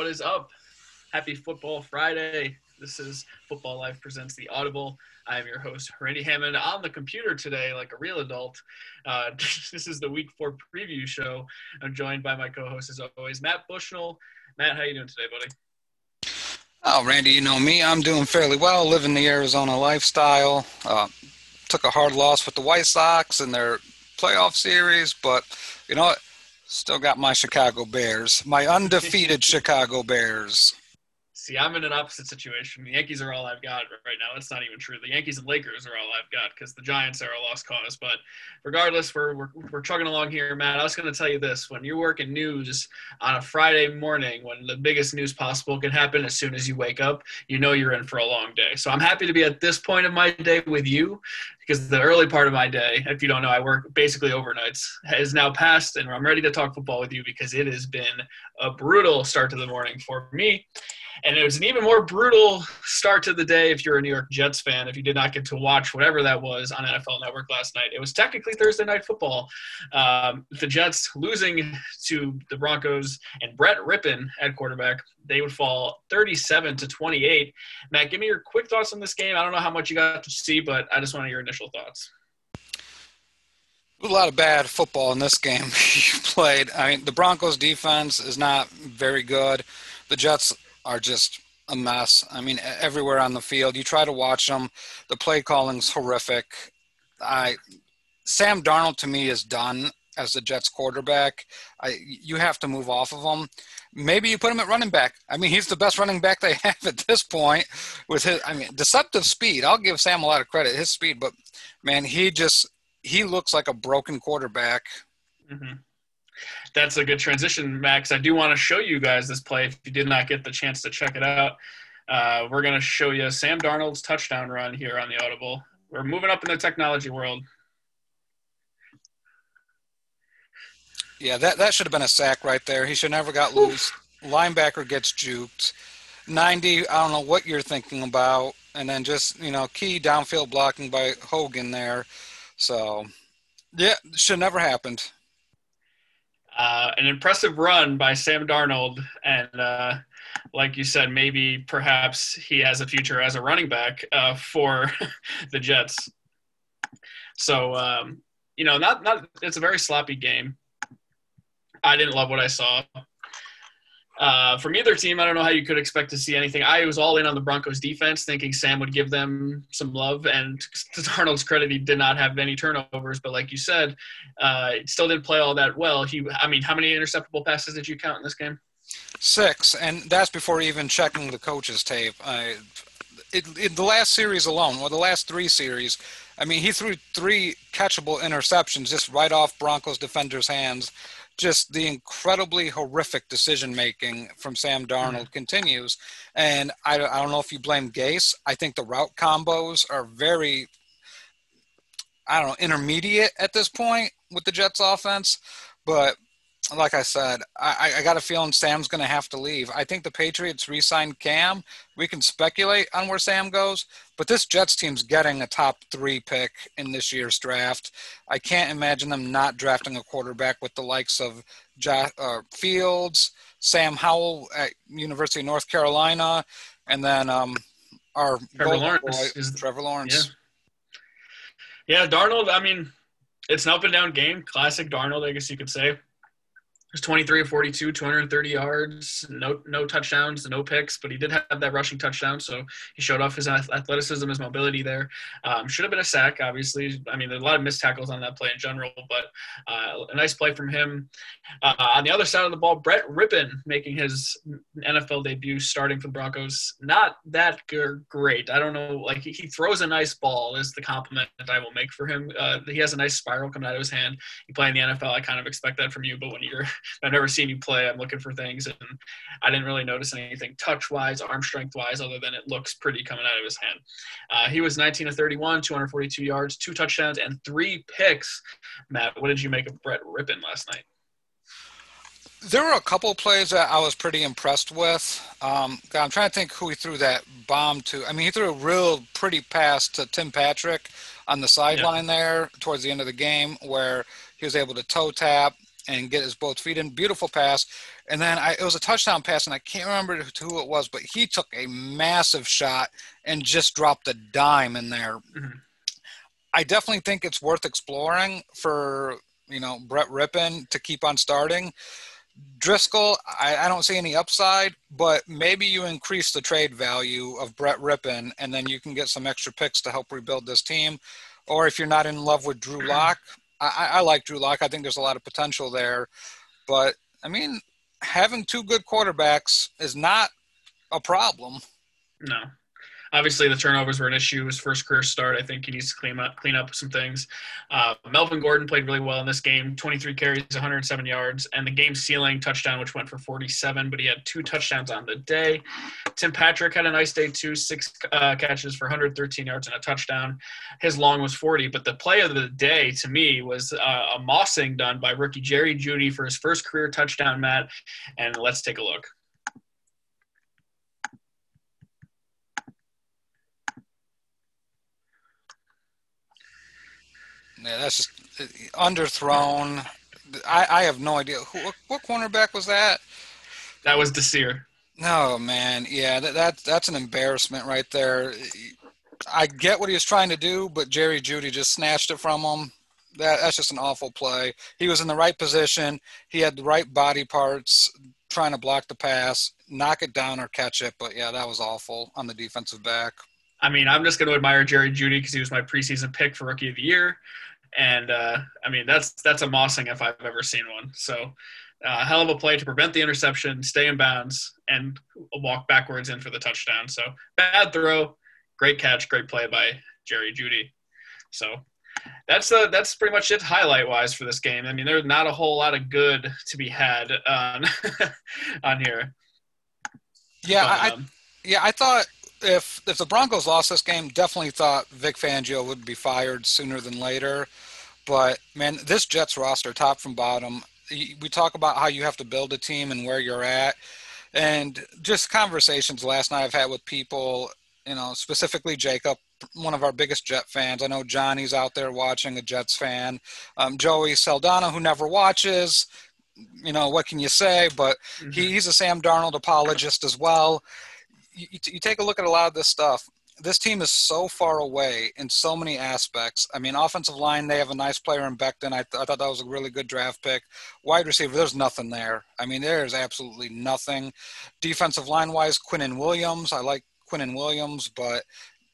What is up? Happy Football Friday. This is Football Life Presents the Audible. I am your host, Randy Hammond, on the computer today, like a real adult. Uh, this is the Week Four preview show. I'm joined by my co-host, as always, Matt Bushnell. Matt, how you doing today, buddy? Oh, Randy, you know me. I'm doing fairly well, living the Arizona lifestyle. Uh, took a hard loss with the White Sox in their playoff series, but you know what? Still got my Chicago Bears, my undefeated Chicago Bears. See, I'm in an opposite situation. The Yankees are all I've got right now. That's not even true. The Yankees and Lakers are all I've got because the Giants are a lost cause. But regardless, we're, we're, we're chugging along here, Matt. I was going to tell you this. When you work in news on a Friday morning, when the biggest news possible can happen as soon as you wake up, you know you're in for a long day. So I'm happy to be at this point of my day with you because the early part of my day, if you don't know, I work basically overnights, is now passed, and I'm ready to talk football with you because it has been a brutal start to the morning for me. And it was an even more brutal start to the day if you're a New York Jets fan, if you did not get to watch whatever that was on NFL Network last night. It was technically Thursday night football. Um, the Jets losing to the Broncos and Brett Rypien at quarterback. They would fall 37 to 28. Matt, give me your quick thoughts on this game. I don't know how much you got to see, but I just want your initial thoughts. A lot of bad football in this game you played. I mean, the Broncos defense is not very good. The Jets are just a mess. I mean, everywhere on the field, you try to watch them, the play calling's horrific. I Sam Darnold to me is done as the Jets quarterback. I you have to move off of him. Maybe you put him at running back. I mean, he's the best running back they have at this point with his I mean, deceptive speed. I'll give Sam a lot of credit his speed, but man, he just he looks like a broken quarterback. Mm-hmm that's a good transition, Max. I do want to show you guys this play if you did not get the chance to check it out. Uh, we're going to show you Sam Darnold's touchdown run here on the Audible. We're moving up in the technology world. Yeah, that, that should have been a sack right there. He should never got loose. Linebacker gets juked. 90, I don't know what you're thinking about. And then just, you know, key downfield blocking by Hogan there. So, yeah, should never happened. Uh, an impressive run by Sam Darnold, and uh, like you said, maybe perhaps he has a future as a running back uh, for the Jets. So um, you know, not not it's a very sloppy game. I didn't love what I saw. Uh, from either team, I don't know how you could expect to see anything. I was all in on the Broncos defense, thinking Sam would give them some love. And to Darnold's credit, he did not have any turnovers. But like you said, uh, still didn't play all that well. He, I mean, how many interceptable passes did you count in this game? Six, and that's before even checking the coach's tape. I, it, it, the last series alone, or the last three series, I mean, he threw three catchable interceptions just right off Broncos defenders' hands just the incredibly horrific decision making from Sam Darnold mm-hmm. continues. And I, I don't know if you blame Gase. I think the route combos are very, I don't know, intermediate at this point with the Jets offense. But like I said, I, I got a feeling Sam's going to have to leave. I think the Patriots re signed Cam. We can speculate on where Sam goes, but this Jets team's getting a top three pick in this year's draft. I can't imagine them not drafting a quarterback with the likes of uh, Fields, Sam Howell at University of North Carolina, and then um, our Trevor Lawrence. Boy, is, Trevor Lawrence. Yeah. yeah, Darnold, I mean, it's an up and down game. Classic Darnold, I guess you could say was 23 of 42, 230 yards, no no touchdowns, no picks, but he did have that rushing touchdown, so he showed off his athleticism, his mobility there. Um, should have been a sack, obviously. I mean, there's a lot of missed tackles on that play in general, but uh, a nice play from him. Uh, on the other side of the ball, Brett Rypien making his NFL debut, starting for the Broncos. Not that great. I don't know. Like he, throws a nice ball is the compliment that I will make for him. Uh, he has a nice spiral coming out of his hand. You play in the NFL, I kind of expect that from you, but when you're I've never seen you play. I'm looking for things, and I didn't really notice anything touch wise, arm strength wise, other than it looks pretty coming out of his hand. Uh, he was 19 to 31, 242 yards, two touchdowns, and three picks. Matt, what did you make of Brett Rypien last night? There were a couple plays that I was pretty impressed with. Um, I'm trying to think who he threw that bomb to. I mean, he threw a real pretty pass to Tim Patrick on the sideline yeah. there towards the end of the game, where he was able to toe tap and get his both feet in. Beautiful pass. And then I, it was a touchdown pass, and I can't remember who it was, but he took a massive shot and just dropped a dime in there. Mm-hmm. I definitely think it's worth exploring for you know Brett Rypien to keep on starting. Driscoll, I, I, don't see any upside, but maybe you increase the trade value of Brett Rypien, and then you can get some extra picks to help rebuild this team. Or if you're not in love with Drew Lock, I, I like Drew Lock. I think there's a lot of potential there. But I mean, having two good quarterbacks is not a problem. No, obviously the turnovers were an issue. His first career start, I think he needs to clean up clean up some things. Uh, Melvin Gordon played really well in this game. 23 carries, 107 yards, and the game sealing touchdown, which went for 47. But he had two touchdowns on the day. Tim Patrick had a nice day too, six uh, catches for 113 yards and a touchdown. His long was 40. But the play of the day to me was uh, a mossing done by rookie Jerry Jeudy for his first career touchdown, Matt. And let's take a look. Yeah, that's just uh, underthrown. I, I have no idea who what, what cornerback was that. That was Desir. No man, yeah, that, that that's an embarrassment right there. I get what he was trying to do, but Jerry Jeudy just snatched it from him. That that's just an awful play. He was in the right position. He had the right body parts, trying to block the pass, knock it down or catch it. But yeah, that was awful on the defensive back. I mean, I'm just going to admire Jerry Jeudy because he was my preseason pick for Rookie of the Year and uh, I mean that's that's a mossing if I've ever seen one. So, uh, hell of a play to prevent the interception, stay in bounds, and walk backwards in for the touchdown. So bad throw, great catch, great play by Jerry Jeudy. So that's uh, that's pretty much it highlight wise for this game. I mean, there's not a whole lot of good to be had on on here. Yeah, but, um, I yeah I thought if if the Broncos lost this game, definitely thought Vic Fangio would be fired sooner than later. But man, this Jets roster, top from bottom, we talk about how you have to build a team and where you're at, and just conversations last night I've had with people, you know, specifically Jacob, one of our biggest Jet fans. I know Johnny's out there watching, a Jets fan. Um, Joey Saldana, who never watches. You know what can you say? But mm-hmm. he, he's a Sam Darnold apologist as well you, you take a look at a lot of this stuff this team is so far away in so many aspects. I mean, offensive line, they have a nice player in Becton. I, th- I, thought that was a really good draft pick. Wide receiver, there's nothing there. I mean, there's absolutely nothing. Defensive line wise, Quinnen Williams, I like Quinnen Williams, but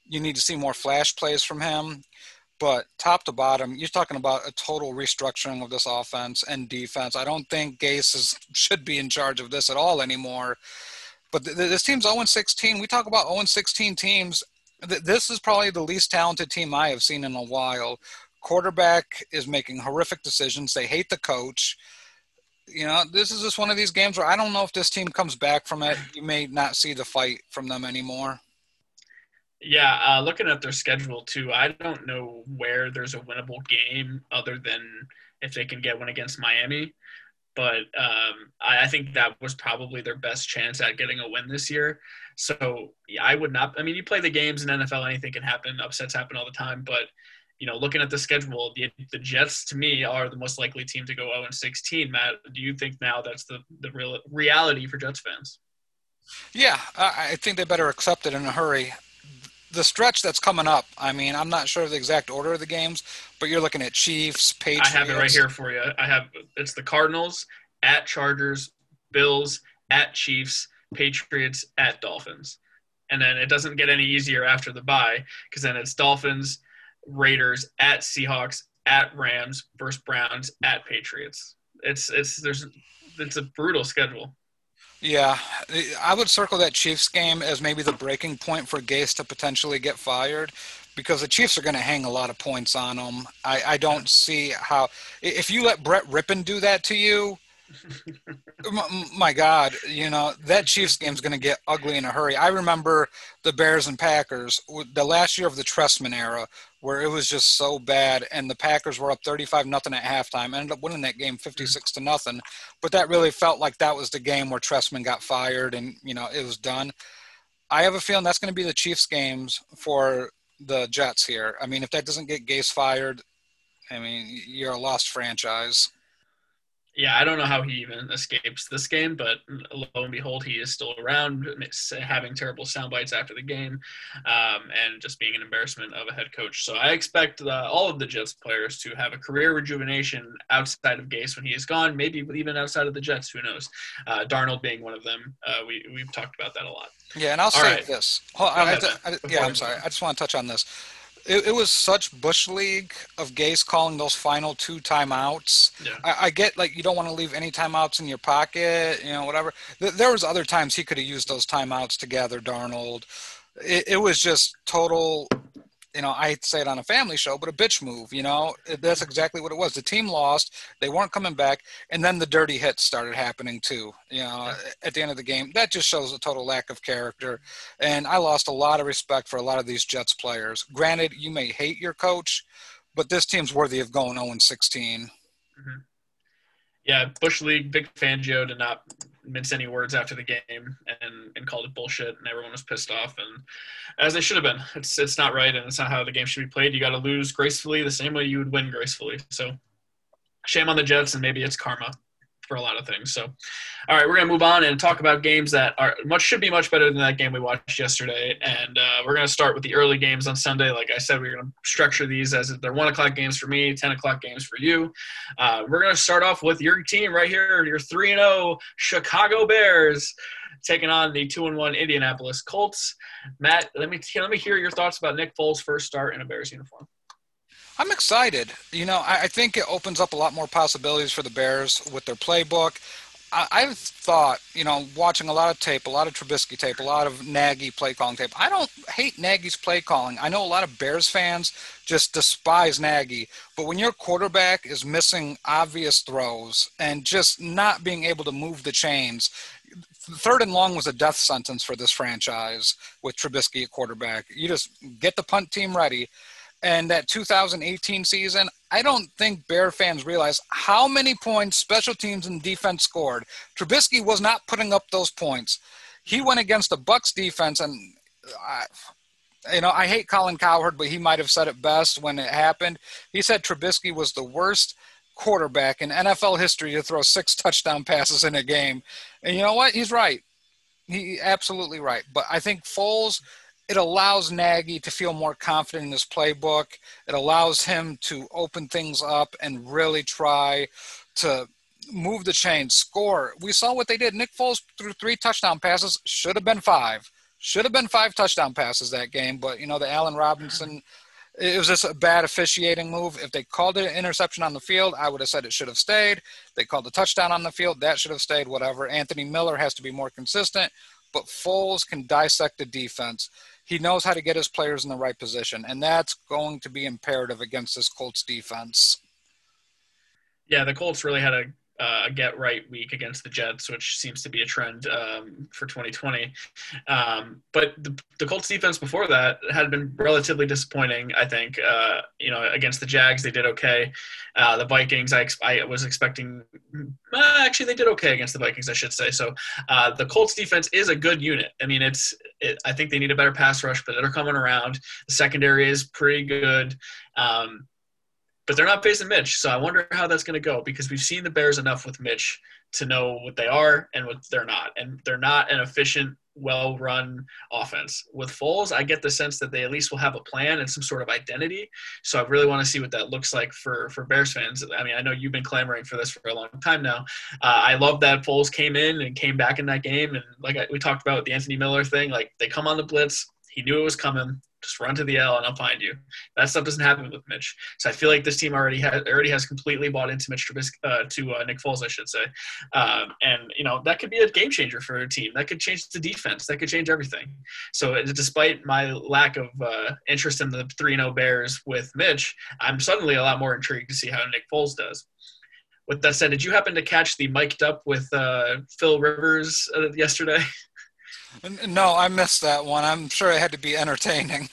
you need to see more flash plays from him. But top to bottom, you're talking about a total restructuring of this offense and defense. I don't think Gase is, should be in charge of this at all anymore. But th- this team's 0 16. We talk about 0 16 teams. Th- this is probably the least talented team I have seen in a while. Quarterback is making horrific decisions. They hate the coach. You know, this is just one of these games where I don't know if this team comes back from it. You may not see the fight from them anymore. Yeah, uh, looking at their schedule too, I don't know where there's a winnable game other than if they can get one against Miami but um, I, I, think that was probably their best chance at getting a win this year. So yeah, I would not. I mean, you play the games in NFL, anything can happen. Upsets happen all the time, but you know, looking at the schedule, the, the Jets to me are the most likely team to go 0 and 16. Matt, do you think now that's the the real reality for Jets fans? Yeah, I think they better accept it in a hurry the stretch that's coming up. I mean, I'm not sure of the exact order of the games, but you're looking at Chiefs, Patriots. I have it right here for you. I have it's the Cardinals at Chargers, Bills at Chiefs, Patriots at Dolphins, and then it doesn't get any easier after the bye because then it's Dolphins, Raiders at Seahawks, at Rams versus Browns at Patriots. It's it's there's it's a brutal schedule. Yeah, I would circle that Chiefs game as maybe the breaking point for Gase to potentially get fired because the Chiefs are going to hang a lot of points on them. I, I don't see how if you let Brett Rypien do that to you, my God, you know that Chiefs game is going to get ugly in a hurry. I remember the Bears and Packers, the last year of the Trestman era, where it was just so bad, and the Packers were up thirty-five nothing at halftime, ended up winning that game fifty-six mm. to nothing. But that really felt like that was the game where Trestman got fired, and you know it was done. I have a feeling that's going to be the Chiefs games for the Jets here. I mean, if that doesn't get Gase fired, I mean, you're a lost franchise. Yeah, I don't know how he even escapes this game, but lo and behold, he is still around, having terrible sound bites after the game, um, and just being an embarrassment of a head coach. So I expect uh, all of the Jets players to have a career rejuvenation outside of Gase when he is gone, maybe even outside of the Jets. Who knows? Uh, Darnold being one of them. Uh, we we've talked about that a lot. Yeah, and I'll all say right. this. I, ahead, I, I, yeah, I'm sorry. I just want to touch on this it, it, was such bush league of Gase calling those final two timeouts. Yeah. I, I, get like you don't want to leave any timeouts in your pocket, you know, whatever. There was other times he could have used those timeouts to gather Darnold. It, it was just total you know, I say it on a family show, but a bitch move. You know, that's exactly what it was. The team lost, they weren't coming back, and then the dirty hits started happening too. You know, at the end of the game, that just shows a total lack of character. And I lost a lot of respect for a lot of these Jets players. Granted, you may hate your coach, but this team's worthy of going 0 16. Mm-hmm. Yeah, Bush League, Vic Fangio did not mince any words after the game and, and called it bullshit, and everyone was pissed off, and as they should have been. It's it's not right, and it's not how the game should be played. You got to lose gracefully, the same way you would win gracefully. So, shame on the Jets, and maybe it's karma for a lot of things. So, all right, we're gonna move on and talk about games that are much should be much better than that game we watched yesterday. And uh, we're gonna start with the early games on Sunday. Like I said, we're gonna structure these as if they're one o'clock games for me, ten o'clock games for you. Uh, we're gonna start off with your team right here, your three and zero oh Chicago Bears. Taking on the two and one Indianapolis Colts. Matt, let me let me hear your thoughts about Nick Foles' first start in a Bears uniform. I'm excited. You know, I, I, think it opens up a lot more possibilities for the Bears with their playbook. I, I've thought, you know, watching a lot of tape, a lot of Trubisky tape, a lot of Nagy play calling tape. I don't hate Nagy's play calling. I know a lot of Bears fans just despise Nagy, but when your quarterback is missing obvious throws and just not being able to move the chains, third and long was a death sentence for this franchise with Trubisky at quarterback. You just get the punt team ready and that 2018 season, I don't think Bear fans realize how many points special teams and defense scored. Trubisky was not putting up those points. He went against the Bucs defense, and I, you know I hate Colin Cowherd, but he might have said it best when it happened. He said Trubisky was the worst quarterback in NFL history to throw six touchdown passes in a game, and you know what? He's right. He absolutely right. But I think Foles it allows Nagy to feel more confident in his playbook. It allows him to open things up and really try to move the chain, score. We saw what they did. Nick Foles threw three touchdown passes, should have been five. Should have been five touchdown passes that game, but you know the Allen Robinson. It was just a bad officiating move. If they called it an interception on the field, I would have said it should have stayed. They called a touchdown on the field, that should have stayed. Whatever. Anthony Miller has to be more consistent, but Foles can dissect the defense he knows how to get his players in the right position, and that's going to be imperative against this Colts defense. Yeah, the Colts really had a uh, a get right week against the Jets, which seems to be a trend um, for 2020. Um, but the, the, Colts defense before that had been relatively disappointing. I think uh, you know against the Jags they did okay. Uh, the Vikings I, I was expecting. actually, they did okay against the Vikings, I should say. So uh, the Colts defense is a good unit. I mean, it's it, I think they need a better pass rush, but they're coming around. The secondary is pretty good. Um, but they're not facing Mitch. So I wonder how that's going to go because we've seen the Bears enough with Mitch to know what they are and what they're not. And they're not an efficient, well run offense. With Foles, I get the sense that they at least will have a plan and some sort of identity. So I really want to see what that looks like for, for Bears fans. I mean, I know you've been clamoring for this for a long time now. Uh, I love that Foles came in and came back in that game. And like I, we talked about the Anthony Miller thing, like they come on the blitz. He knew it was coming. Just run to the L and I'll find you. That stuff doesn't happen with Mitch. So I feel like this team already has already has completely bought into Mitch Trubisky, uh, to uh, Nick Foles, I should say. Um, and you know that could be a game changer for a team. That could change the defense. That could change everything. So uh, despite my lack of uh, interest in the three 0 Bears with Mitch, I'm suddenly a lot more intrigued to see how Nick Foles does with that said, did you happen to catch the mic'd up with uh, Phil Rivers uh, yesterday? No, I missed that one. I'm sure it had to be entertaining.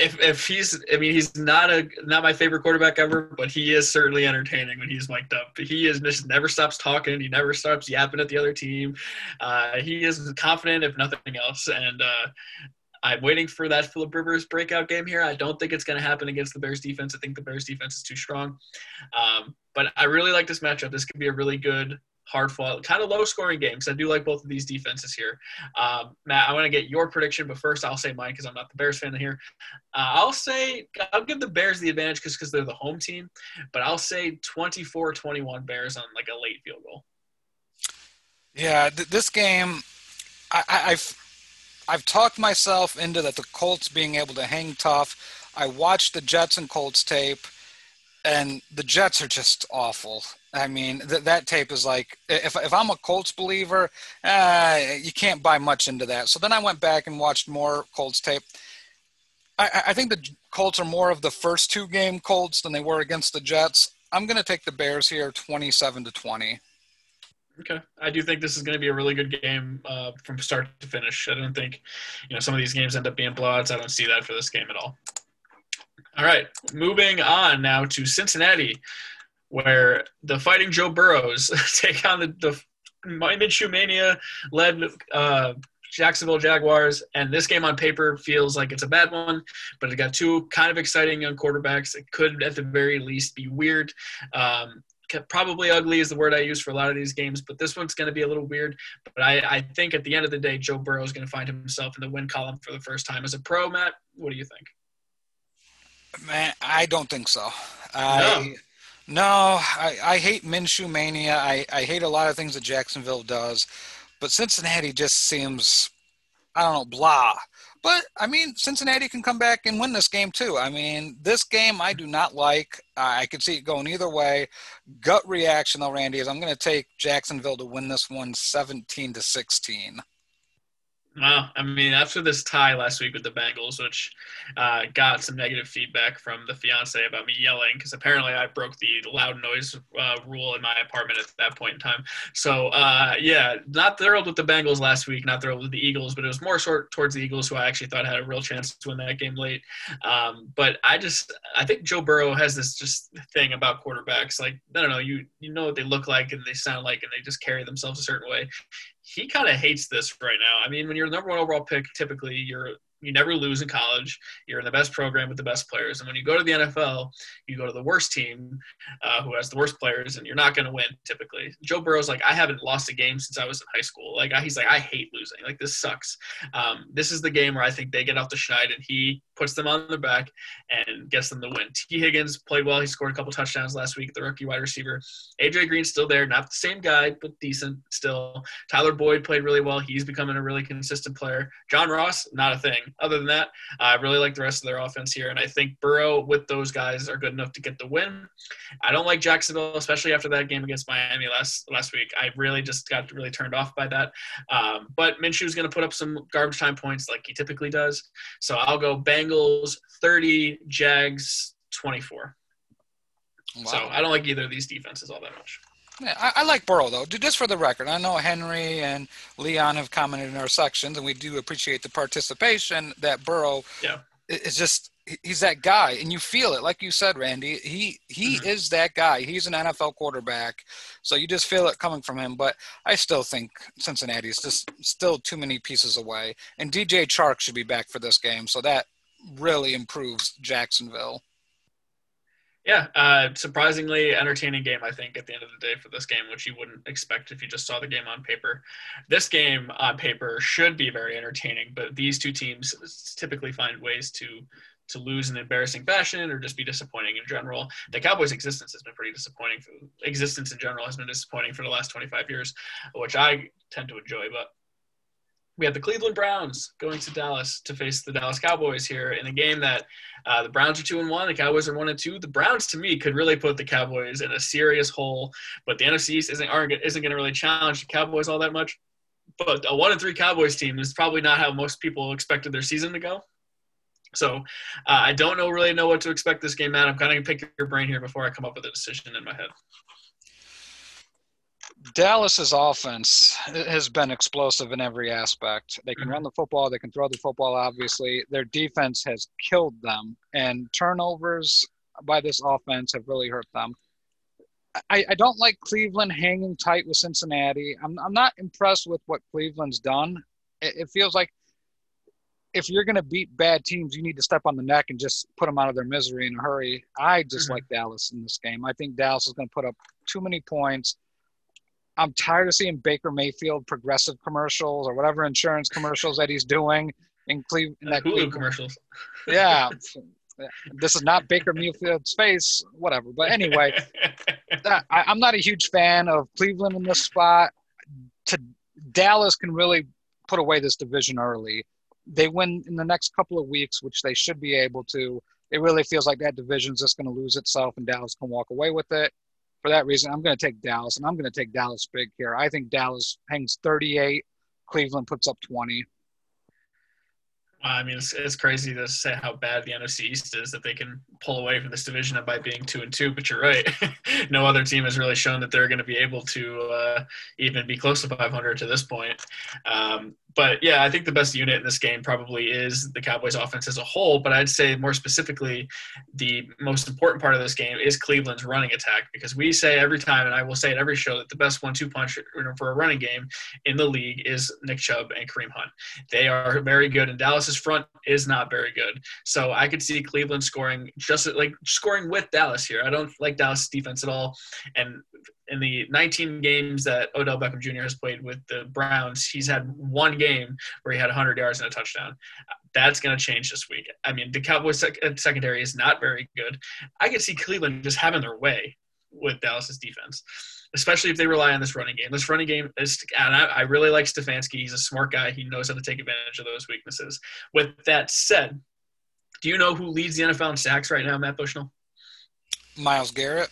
If, if he's, I mean, he's not a not my favorite quarterback ever, but he is certainly entertaining when he's mic'd up. He is just never stops talking. He never stops yapping at the other team. Uh, he is confident, if nothing else, and uh, I'm waiting for that Philip Rivers breakout game here. I don't think it's going to happen against the Bears defense. I think the Bears defense is too strong. Um, But I really like this matchup. This could be a really good hard fought, kind of low scoring game because I do like both of these defenses here. Um, Matt, I want to get your prediction, but first I'll say mine because I'm not the Bears fan here. Uh, I'll say I'll give the Bears the advantage because because they're the home team, but I'll say 24-21 Bears on like a late field goal. Yeah, th- this game, I, I've I've talked myself into that the Colts being able to hang tough. I watched the Jets and Colts tape, and the Jets are just awful. I mean, th- that tape is like if if I'm a Colts believer, uh, you can't buy much into that. So then I went back and watched more Colts tape. I, I think the Colts are more of the first two game Colts than they were against the Jets. I'm going to take the Bears here, 27 to 20. Okay, I do think this is going to be a really good game uh, from start to finish. I don't think, you know, some of these games end up being blowouts. I don't see that for this game at all. All right, moving on now to Cincinnati where the Fighting Joe Burrows take on the, the Minshew Mania led uh, Jacksonville Jaguars. And this game on paper feels like it's a bad one, but it got two kind of exciting young quarterbacks. It could, at the very least, be weird. Um, probably ugly is the word I use for a lot of these games, but this one's going to be a little weird. But I, I think at the end of the day, Joe Burrow is going to find himself in the win column for the first time as a pro. Matt, what do you think? Man, I don't think so. I, no, I, I hate Minshew mania. I, I hate a lot of things that Jacksonville does, but Cincinnati just seems, I don't know, blah. But I mean, Cincinnati can come back and win this game too. I mean, this game I do not like. I could see it going either way. Gut reaction though, Randy, is I'm going to take Jacksonville to win this one 17 to 16. Well, I mean, after this tie last week with the Bengals, which uh, got some negative feedback from the fiance about me yelling, because apparently I broke the loud noise uh, rule in my apartment at that point in time. So, uh, yeah, not thrilled with the Bengals last week, not thrilled with the Eagles, but it was more sort towards the Eagles, who I actually thought had a real chance to win that game late. Um, but I just, I think Joe Burrow has this just thing about quarterbacks. Like, I don't know, you you know what they look like and they sound like, and they just carry themselves a certain way he kind of hates this right now. I mean, when you're the number one overall pick, typically you're you never lose in college. You're in the best program with the best players. And when you go to the NFL, you go to the worst team uh, who has the worst players, and you're not going to win typically. Joe Burrow's like, I haven't lost a game since I was in high school. Like he's like, I hate losing. Like this sucks. Um, this is the game where I think they get off the schneid, and he puts them on their back and gets them the win. Tee Higgins played well. He scored a couple touchdowns last week. The rookie wide receiver. AJ Green's still there, not the same guy, but decent still. Tyler Boyd played really well. He's becoming a really consistent player. John Ross, not a thing other than that, I really like the rest of their offense here, and I think Burrow with those guys are good enough to get the win. I don't like Jacksonville, especially after that game against Miami last last week. I really just got really turned off by that. Um, but Minshew is going to put up some garbage time points like he typically does, so I'll go Bengals 30, Jags 24. Wow. So I don't like either of these defenses all that much. Yeah, I, I, like Burrow though. Just for the record, I know Henry and Leon have commented in our sections, and we do appreciate the participation. That Burrow yeah. is just he's that guy, and you feel it, like you said, Randy. He he mm-hmm. is that guy. He's an NFL quarterback, so you just feel it coming from him. But I still think Cincinnati is just still too many pieces away, and DJ Chark should be back for this game, so that really improves Jacksonville. Yeah, uh, surprisingly entertaining game, I think, at the end of the day for this game, which you wouldn't expect if you just saw the game on paper. This game on paper should be very entertaining, but these two teams typically find ways to to lose in embarrassing fashion or just be disappointing in general. The Cowboys' existence has been pretty disappointing. Existence in general has been disappointing for the last 25 years, which I tend to enjoy. But we have the Cleveland Browns going to Dallas to face the Dallas Cowboys here in a game that uh, the Browns are two and one, the Cowboys are one and two. The Browns, to me, could really put the Cowboys in a serious hole, but the NFC East isn't isn't going to really challenge the Cowboys all that much. But a one and three Cowboys team is probably not how most people expected their season to go. So uh, I don't know really know what to expect this game, Matt. I'm kind of pick your brain here before I come up with a decision in my head. Dallas's offense has been explosive in every aspect. They can mm-hmm. run the football, they can throw the football, obviously. Their defense has killed them, and turnovers by this offense have really hurt them. I, I don't like Cleveland hanging tight with Cincinnati. I'm, I'm not impressed with what Cleveland's done. It, it feels like if you're going to beat bad teams, you need to step on the neck and just put them out of their misery in a hurry. I just mm-hmm. like Dallas in this game. I think Dallas is going to put up too many points. I'm tired of seeing Baker Mayfield progressive commercials or whatever insurance commercials that he's doing in Cleveland. In uh, that Hulu commercials. Yeah. this is not Baker Mayfield's face, whatever. But anyway, I, I'm not a huge fan of Cleveland in this spot. To Dallas can really put away this division early. They win in the next couple of weeks, which they should be able to. It really feels like that division is just going to lose itself, and Dallas can walk away with it. For that reason, I'm going to take Dallas, and I'm going to take Dallas big here. I think Dallas hangs 38, Cleveland puts up 20. I mean, it's, it's crazy to say how bad the NFC East is that they can pull away from this division by being two and two. But you're right; no other team has really shown that they're going to be able to uh, even be close to 500 to this point. Um, but yeah, I think the best unit in this game probably is the Cowboys offense as a whole. But I'd say more specifically, the most important part of this game is Cleveland's running attack because we say every time, and I will say it every show, that the best one-two punch for a running game in the league is Nick Chubb and Kareem Hunt. They are very good, and Dallas's front is not very good. So I could see Cleveland scoring just like scoring with Dallas here. I don't like Dallas defense at all, and in the 19 games that Odell Beckham Jr. has played with the Browns, he's had one game where he had 100 yards and a touchdown. That's going to change this week. I mean, the Cowboys sec- uh, secondary is not very good. I could see Cleveland just having their way with Dallas's defense, especially if they rely on this running game. This running game is, and I, I really like Stefanski. He's a smart guy. He knows how to take advantage of those weaknesses. With that said, do you know who leads the NFL in sacks right now, Matt Bushnell? Myles Garrett.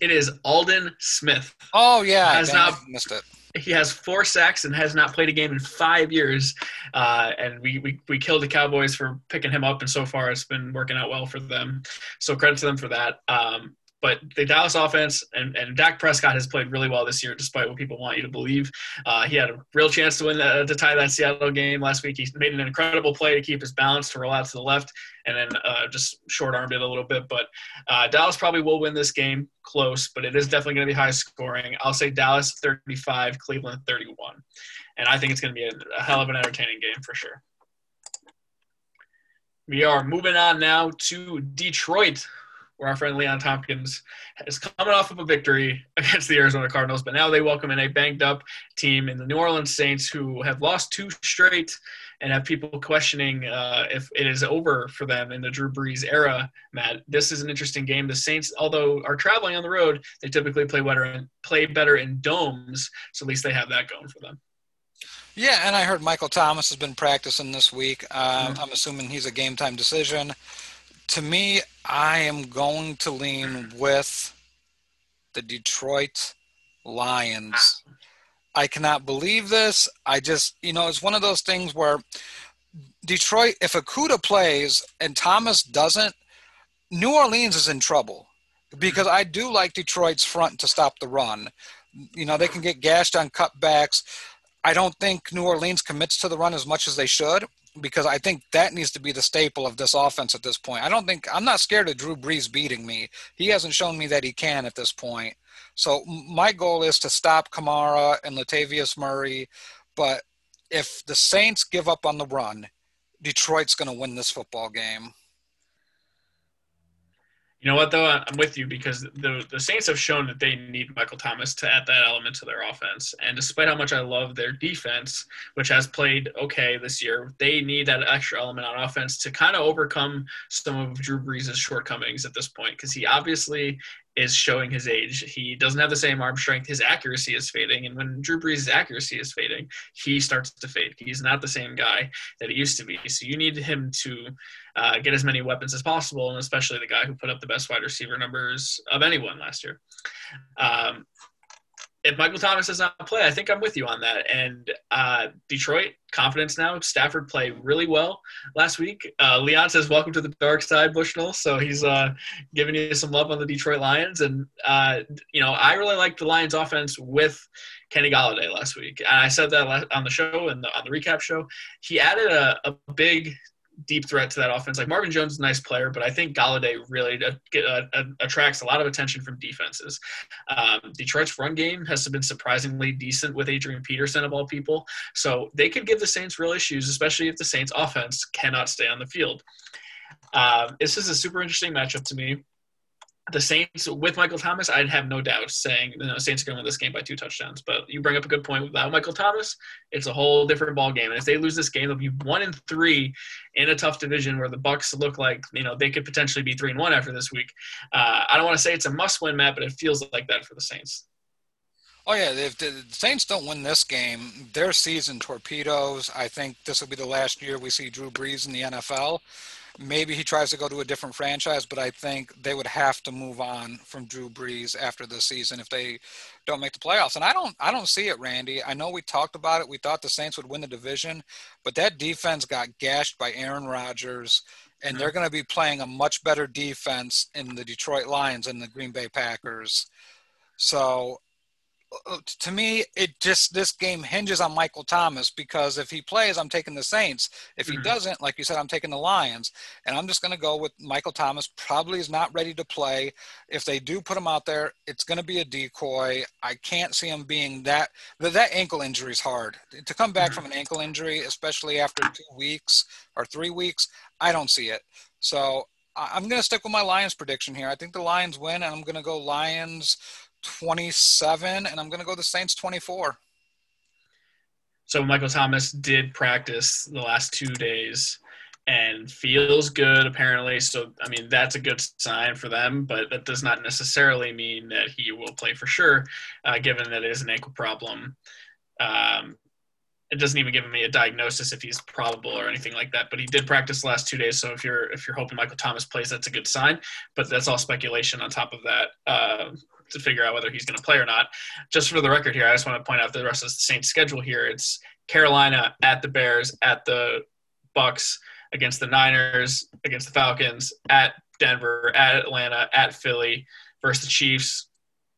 It is Aldon Smith. Oh yeah, has not missed it. He has four sacks and has not played a game in five years. Uh, and we, we we killed the Cowboys for picking him up, and so far it's been working out well for them. So credit to them for that. Um, but the Dallas offense and, and Dak Prescott has played really well this year, despite what people want you to believe. Uh, he had a real chance to win the, to tie that Seattle game last week. He made an incredible play to keep his balance to roll out to the left and then uh, just short armed it a little bit. But uh, Dallas probably will win this game close, but it is definitely going to be high scoring. I'll say Dallas 35, Cleveland 31. And I think it's going to be a, a hell of an entertaining game for sure. We are moving on now to Detroit where our friend Leon Tompkins is coming off of a victory against the Arizona Cardinals, but now they welcome in a banged up team in the New Orleans Saints who have lost two straight and have people questioning uh, if it is over for them in the Drew Brees era. Matt, this is an interesting game. The Saints, although are traveling on the road, they typically play better in, play better in domes, so at least they have that going for them. Yeah, and I heard Michael Thomas has been practicing this week. Um, mm-hmm. I'm assuming he's a game time decision to me, I am going to lean with the Detroit Lions. I cannot believe this. I just, you know, it's one of those things where Detroit, if Okudah plays and Thomas doesn't, New Orleans is in trouble because I do like Detroit's front to stop the run. You know, they can get gashed on cutbacks. I don't think New Orleans commits to the run as much as they should because I think that needs to be the staple of this offense at this point. I don't think I'm not scared of Drew Brees beating me. He hasn't shown me that he can at this point. So my goal is to stop Kamara and Latavius Murray. But if the Saints give up on the run, Detroit's going to win this football game. You know what though? I'm with you because the the Saints have shown that they need Michael Thomas to add that element to their offense. And despite how much I love their defense, which has played okay this year, they need that extra element on offense to kind of overcome some of Drew Brees' shortcomings at this point. Because he obviously is showing his age. He doesn't have the same arm strength. His accuracy is fading. And when Drew Brees' accuracy is fading, he starts to fade. He's not the same guy that he used to be. So you need him to uh, get as many weapons as possible, and especially the guy who put up the best wide receiver numbers of anyone last year. Um, if Michael Thomas does not play, I think I'm with you on that. And uh, Detroit, confidence now. Stafford played really well last week. Uh, Leon says, "Welcome to the dark side, Bushnell." So he's uh, giving you some love on the Detroit Lions, and uh, you know I really like the Lions' offense with Kenny Golladay last week. And I said that on the show and on the recap show. He added a, a big deep threat to that offense. Like Marvin Jones is a nice player, but I think Golladay really uh, uh, uh, attracts a lot of attention from defenses. Um, Detroit's run game has been surprisingly decent with Adrian Peterson of all people, so they could give the Saints real issues, especially if the Saints offense cannot stay on the field. Uh, this is a super interesting matchup to me the Saints with Michael Thomas, I'd have no doubt saying you know, Saints are going to win this game by two touchdowns. But you bring up a good point. Without Michael Thomas, it's a whole different ball game. And if they lose this game, they'll be one and three in a tough division where the Bucs look like you know they could potentially be three and one after this week. Uh, I don't want to say it's a must-win, Matt, but it feels like that for the Saints. Oh yeah, if the Saints don't win this game, their season torpedoes. I think this will be the last year we see Drew Brees in the NFL. Maybe he tries to go to a different franchise, but I think they would have to move on from Drew Brees after this season if they don't make the playoffs. And I don't I don't see it, Randy. I know we talked about it. We thought the Saints would win the division, but that defense got gashed by Aaron Rodgers and they're mm-hmm. going to be playing a much better defense in the Detroit Lions and the Green Bay Packers. So to me, it just this game hinges on Michael Thomas because if he plays, I'm taking the Saints. If he mm-hmm. doesn't, like you said, I'm taking the Lions, and I'm just going to go with Michael Thomas. Probably is not ready to play. If they do put him out there, it's going to be a decoy. I can't see him being that. That ankle injury is hard to come back mm-hmm. from an ankle injury, especially after two weeks or three weeks. I don't see it. So I'm going to stick with my Lions prediction here. I think the Lions win, and I'm going to go Lions 27, and I'm going to go the Saints 24. So Michael Thomas did practice the last two days and feels good apparently. So I mean that's a good sign for them, but that does not necessarily mean that he will play for sure, uh, given that it is an ankle problem. Um, it doesn't even give me a diagnosis if he's probable or anything like that. But he did practice the last two days, so if you're if you're hoping Michael Thomas plays, that's a good sign. But that's all speculation on top of that. Uh, to figure out whether he's going to play or not. Just for the record here, I just want to point out the rest of the Saints schedule here. It's Carolina at the Bears, at the Bucs, against the Niners, against the Falcons, at Denver, at Atlanta, at Philly, versus the Chiefs,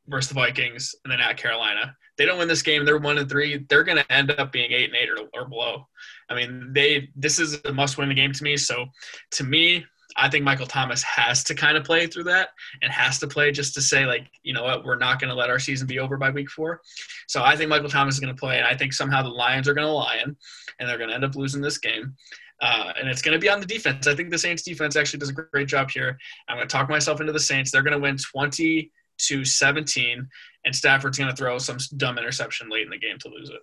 versus the Vikings, and then at Carolina. They don't win this game, they're one and three. They're going to end up being eight and eight or, or below. I mean, they this is a must-win game to me. So, to me, I think Michael Thomas has to kind of play through that and has to play just to say, like, you know what, we're not going to let our season be over by week four. So I think Michael Thomas is going to play, and I think somehow the Lions are going to lion, and they're going to end up losing this game. Uh, and it's going to be on the defense. I think the Saints defense actually does a great job here. I'm going to talk myself into the Saints. They're going to win 20 to 17, and Stafford's going to throw some dumb interception late in the game to lose it.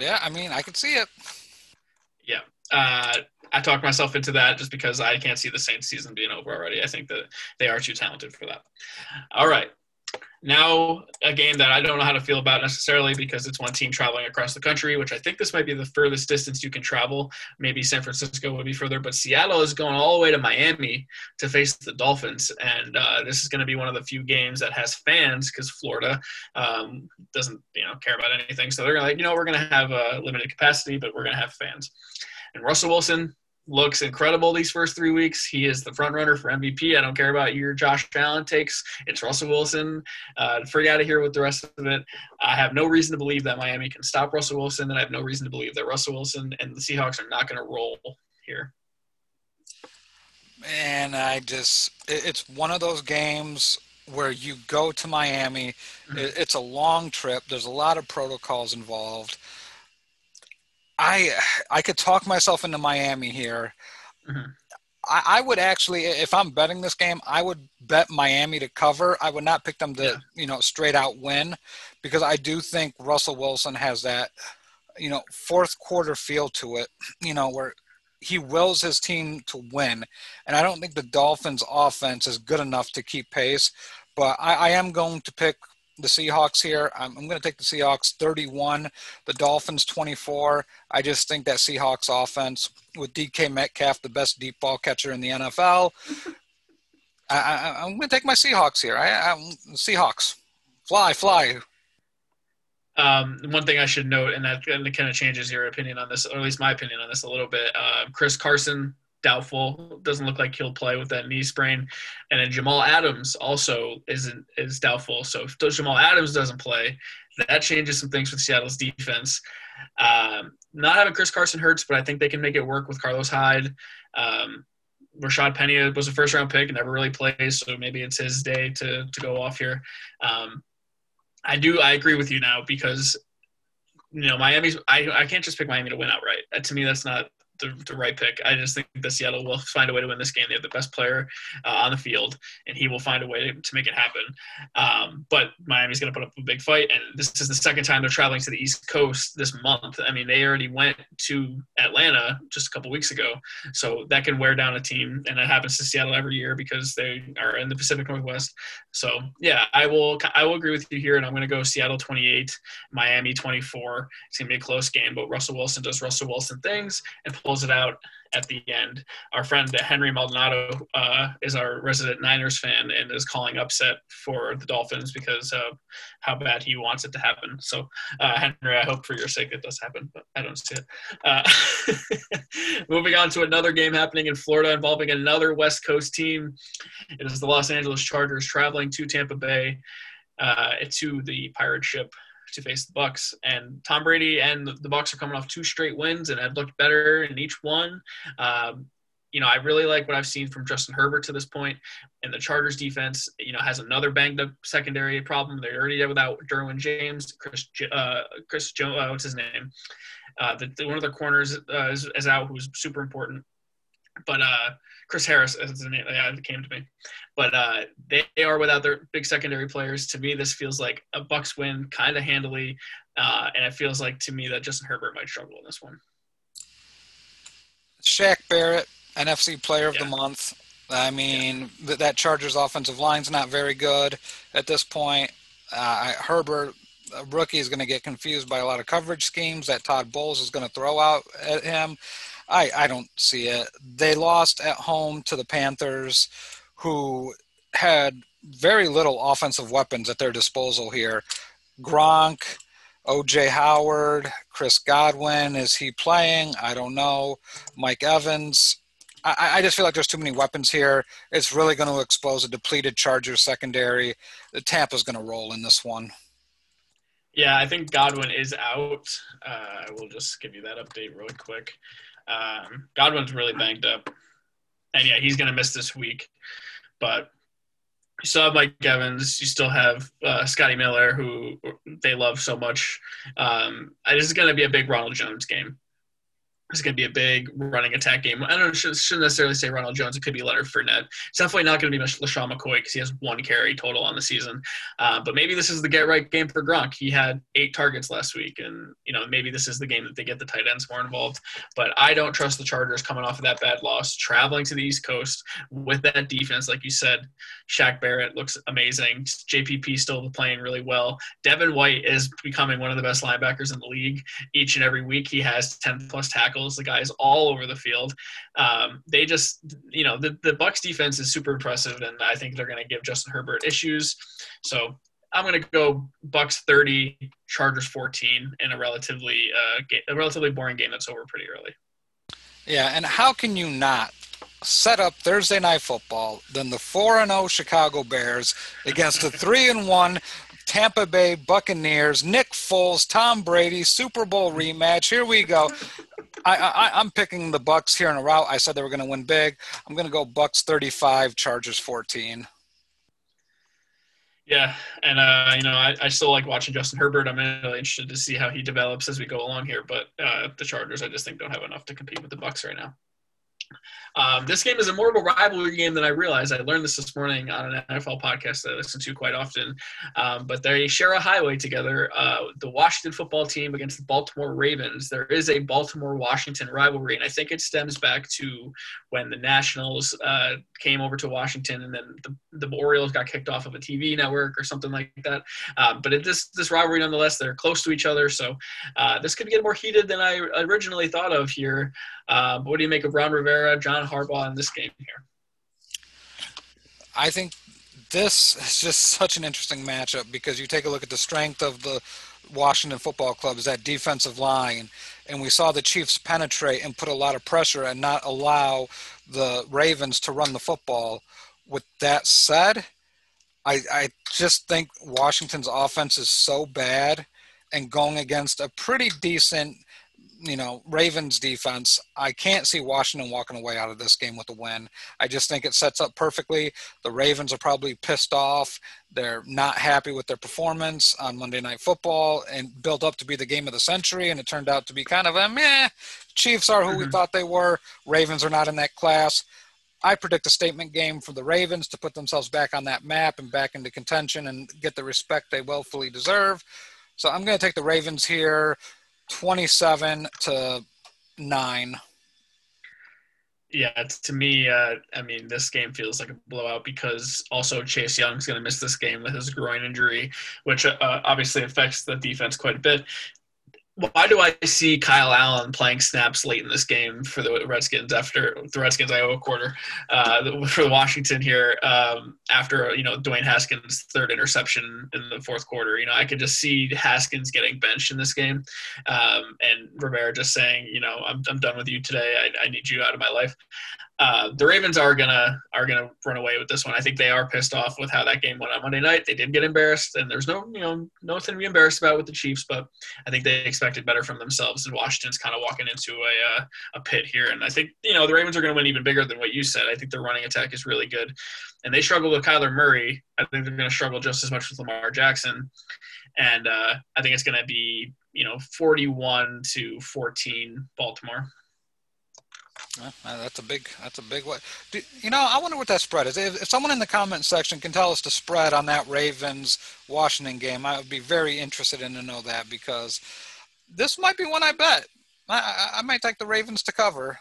Yeah, I mean, I can see it. Yeah. Uh, I talked myself into that just because I can't see the Saints season being over already. I think that they are too talented for that. All right. Now, a game that I don't know how to feel about necessarily because it's one team traveling across the country, which I think this might be the furthest distance you can travel. Maybe San Francisco would be further, but Seattle is going all the way to Miami to face the Dolphins. And uh, this is going to be one of the few games that has fans because Florida um, doesn't you know care about anything. So they're like, you know, we're going to have a limited capacity, but we're going to have fans. And Russell Wilson looks incredible these first three weeks. He is the front runner for MVP. I don't care about your Josh Allen takes. It's Russell Wilson. Uh, free out of here with the rest of it. I have no reason to believe that Miami can stop Russell Wilson, and I have no reason to believe that Russell Wilson and the Seahawks are not going to roll here. And I just, it's one of those games where you go to Miami. Mm-hmm. It's a long trip. There's a lot of protocols involved. I I could talk myself into Miami here. Mm-hmm. I, I, would actually, if I'm betting this game, I would bet Miami to cover. I would not pick them to yeah. you know straight out win because I do think Russell Wilson has that you know fourth quarter feel to it. You know where he wills his team to win, and I don't think the Dolphins' offense is good enough to keep pace. But I, I am going to pick the Seahawks here. I'm, I'm going to take the Seahawks 31, the Dolphins 24. I just think that Seahawks offense with DK Metcalf, the best deep ball catcher in the NFL. I, am going to take my Seahawks here. I, I'm Seahawks. Fly, fly. Um, one thing I should note, and that, and kind of changes your opinion on this, or at least my opinion on this a little bit. Uh, Chris Carson doubtful. Doesn't look like he'll play with that knee sprain. And then Jamal Adams also isn't is doubtful. So if Jamal Adams doesn't play, that changes some things with Seattle's defense. Um, not having Chris Carson hurts, but I think they can make it work with Carlos Hyde. Um, Rashaad Penny was a first round pick and never really plays, so maybe it's his day to to go off here. Um, I do I agree with you now because you know Miami's I I can't just pick Miami to win outright. Uh, to me, that's not the, the right pick. I just think that Seattle will find a way to win this game. They have the best player uh, on the field, and he will find a way to, make it happen. Um, but Miami's going to put up a big fight, and this is the second time they're traveling to the East Coast this month. I mean, they already went to Atlanta just a couple weeks ago, so that can wear down a team, and it happens to Seattle every year because they are in the Pacific Northwest. So yeah, I will I will agree with you here, and I'm going to go Seattle 28, Miami 24. It's going to be a close game, but Russell Wilson does Russell Wilson things and pulls it out at the end. Our friend Henry Maldonado uh, is our resident Niners fan and is calling upset for the Dolphins because of how bad he wants it to happen. So, uh, Henry, I hope for your sake it does happen, but I don't see it. Uh, moving on to another game happening in Florida involving another West Coast team. It is the Los Angeles Chargers traveling to Tampa Bay uh, to the pirate ship to face the Bucs. And Tom Brady and the Bucs are coming off two straight wins and have looked better in each one. Um, you know, I really like what I've seen from Justin Herbert to this point. And the Chargers defense, you know, has another banged up secondary problem. They're already without Derwin James, Chris, uh, Chris Joe, uh, what's his name? Uh, the, the, one of their corners uh, is, is out, who's super important. But uh, Chris Harris is the name that came to me. But uh, they, they, are without their big secondary players. To me, this feels like a Bucs win, kind of handily, uh, and it feels like to me that Justin Herbert might struggle in this one. Shaq Barrett, NFC Player of yeah. the Month. I mean, yeah. that Chargers offensive line's not very good at this point. Uh, Herbert, a rookie, is going to get confused by a lot of coverage schemes that Todd Bowles is going to throw out at him. I, I don't see it. They lost at home to the Panthers, who had very little offensive weapons at their disposal here. Gronk, OJ Howard, Chris Godwin, is he playing? I don't know. Mike Evans. I, I just feel like there's too many weapons here. It's really going to expose a depleted Chargers secondary. The Tampa's going to roll in this one. Yeah, I think Godwin is out. Uh, I will just give you that update really quick. Um, Godwin's really banged up, and yeah, he's going to miss this week. But you still have Mike Evans. You still have uh, Scotty Miller, who they love so much. Um, this is going to be a big Ronald Jones game it's going to be a big running attack game. I don't shouldn't necessarily say Ronald Jones. It could be Leonard Fournette. It's definitely not going to be LeSean McCoy because he has one carry total on the season. Uh, but maybe this is the get right game for Gronk. He had eight targets last week, and you know maybe this is the game that they get the tight ends more involved. But I don't trust the Chargers coming off of that bad loss, traveling to the East Coast with that defense. Like you said, Shaq Barrett looks amazing. JPP still playing really well. Devin White is becoming one of the best linebackers in the league. Each and every week, he has ten plus tackles tackles. The guys all over the field. Um, they just, you know, the the Bucs defense is super impressive, and I think they're going to give Justin Herbert issues. So I'm going to go Bucs 30, Chargers 14 in a relatively uh, a relatively boring game that's over pretty early. Yeah, and how can you not set up Thursday night football than the 4 and 0 Chicago Bears against the 3 and 1 Tampa Bay Buccaneers, Nick Foles, Tom Brady, Super Bowl rematch. Here we go. I, I, am picking the Bucs here in a rout. I said they were going to win big. I'm going to go Bucs 35, Chargers 14. Yeah, and uh, you know, I, I still like watching Justin Herbert. I'm really interested to see how he develops as we go along here. But uh, the Chargers, I just think, don't have enough to compete with the Bucs right now. Um, this game is a more of a rivalry game than I realized. I learned this this morning on an NFL podcast that I listen to quite often. Um, but they share a highway together. Uh, the Washington football team against the Baltimore Ravens. There is a Baltimore-Washington rivalry, and I think it stems back to when the Nationals uh, came over to Washington, and then the, the, Orioles got kicked off of a TV network or something like that. Uh, but it, this this rivalry, nonetheless, they're close to each other, so uh, this could get more heated than I originally thought of here. Uh, what do you make of Ron Rivera, John Harbaugh in this game here? I think this is just such an interesting matchup because you take a look at the strength of the Washington football club is that defensive line, and we saw the Chiefs penetrate and put a lot of pressure and not allow the Ravens to run the football. With that said, I, I just think Washington's offense is so bad and going against a pretty decent, you know, Ravens defense. I can't see Washington walking away out of this game with a win. I just think it sets up perfectly. The Ravens are probably pissed off. They're not happy with their performance on Monday Night Football and built up to be the game of the century, and it turned out to be kind of a meh. Chiefs are who mm-hmm. we thought they were. Ravens are not in that class. I predict a statement game for the Ravens to put themselves back on that map and back into contention and get the respect they willfully deserve. So I'm going to take the Ravens here 27 to 9. Yeah, to me, uh, I mean, this game feels like a blowout because also Chase Young's going to miss this game with his groin injury, which uh, obviously affects the defense quite a bit why do I see Kyle Allen playing snaps late in this game for the Redskins after the Redskins Iowa quarter uh, for Washington here um, after you know Dwayne Haskins' third interception in the fourth quarter? You know, I could just see Haskins getting benched in this game, um, and Rivera just saying, you know, I'm, I'm done with you today. I, I need you out of my life. Uh, the Ravens are gonna are gonna run away with this one. I think they are pissed off with how that game went on Monday night. They did get embarrassed, and there's no you know nothing to be embarrassed about with the Chiefs. But I think they expected better from themselves, and Washington's kind of walking into a uh, a pit here. And I think you know the Ravens are going to win even bigger than what you said. I think their running attack is really good, and they struggle with Kyler Murray. I think they're going to struggle just as much with Lamar Jackson, and uh, I think it's going to be you know 41 to 14 Baltimore. Uh, that's a big. That's a big one. you know, I wonder what that spread is. If, if, someone in the comment section can tell us the spread on that Ravens Washington game, I would be very interested in to know that because this might be one I bet. I, I, I might take the Ravens to cover.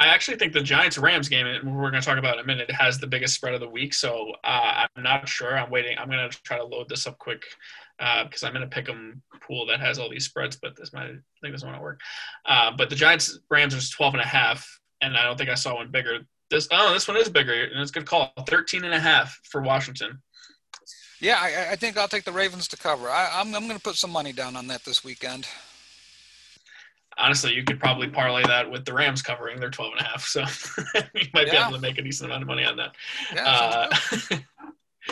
I actually think the Giants Rams game, and we're going to talk about in a minute, has the biggest spread of the week. So uh, I'm not sure. I'm waiting. I'm going to try to load this up quick because uh, I'm in a pick'em pool that has all these spreads, but this might I think this one won't work. Uh, but the Giants Rams is 12 and a half, and I don't think I saw one bigger. This oh, this one is bigger, and it's a good call. 13 and a half for Washington. Yeah, I, I think I'll take the Ravens to cover. I, I'm I'm going to put some money down on that this weekend. Honestly, you could probably parlay that with the Rams covering their 12 and a half. So you might yeah. be able to make a decent amount of money on that. Yeah, uh,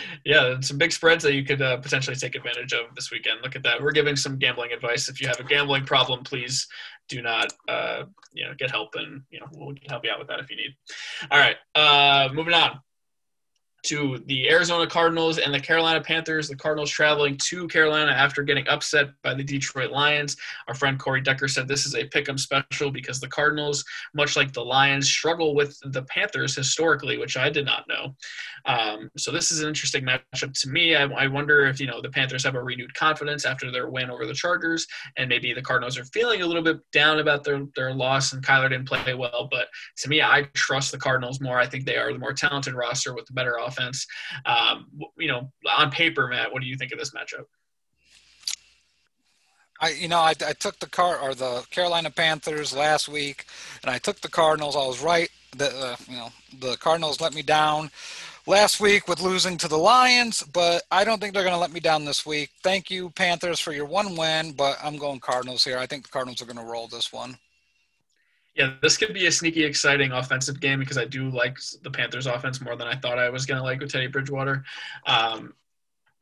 yeah, some big spreads that you could uh, potentially take advantage of this weekend. Look at that. We're giving some gambling advice. If you have a gambling problem, please do not, uh, you know, get help, and you know we'll help you out with that if you need. All right, uh, moving on to the Arizona Cardinals and the Carolina Panthers. The Cardinals traveling to Carolina after getting upset by the Detroit Lions. Our friend Corey Decker said this is a pick 'em special because the Cardinals, much like the Lions, struggle with the Panthers historically, which I did not know. Um, so this is an interesting matchup to me. I, I, wonder if you know the Panthers have a renewed confidence after their win over the Chargers, and maybe the Cardinals are feeling a little bit down about their their loss and Kyler didn't play well. But to me, I trust the Cardinals more. I think they are the more talented roster with the better offense. Um, you know, on paper, Matt, what do you think of this matchup? I, you know, I, I took the car or the Carolina Panthers last week, and I took the Cardinals. I was right. The uh, you know the Cardinals let me down last week with losing to the Lions, but I don't think they're going to let me down this week. Thank you, Panthers, for your one win, but I'm going Cardinals here. I think the Cardinals are going to roll this one yeah, this could be a sneaky, exciting offensive game because I do like the Panthers' offense more than I thought I was going to like with Teddy Bridgewater. Um,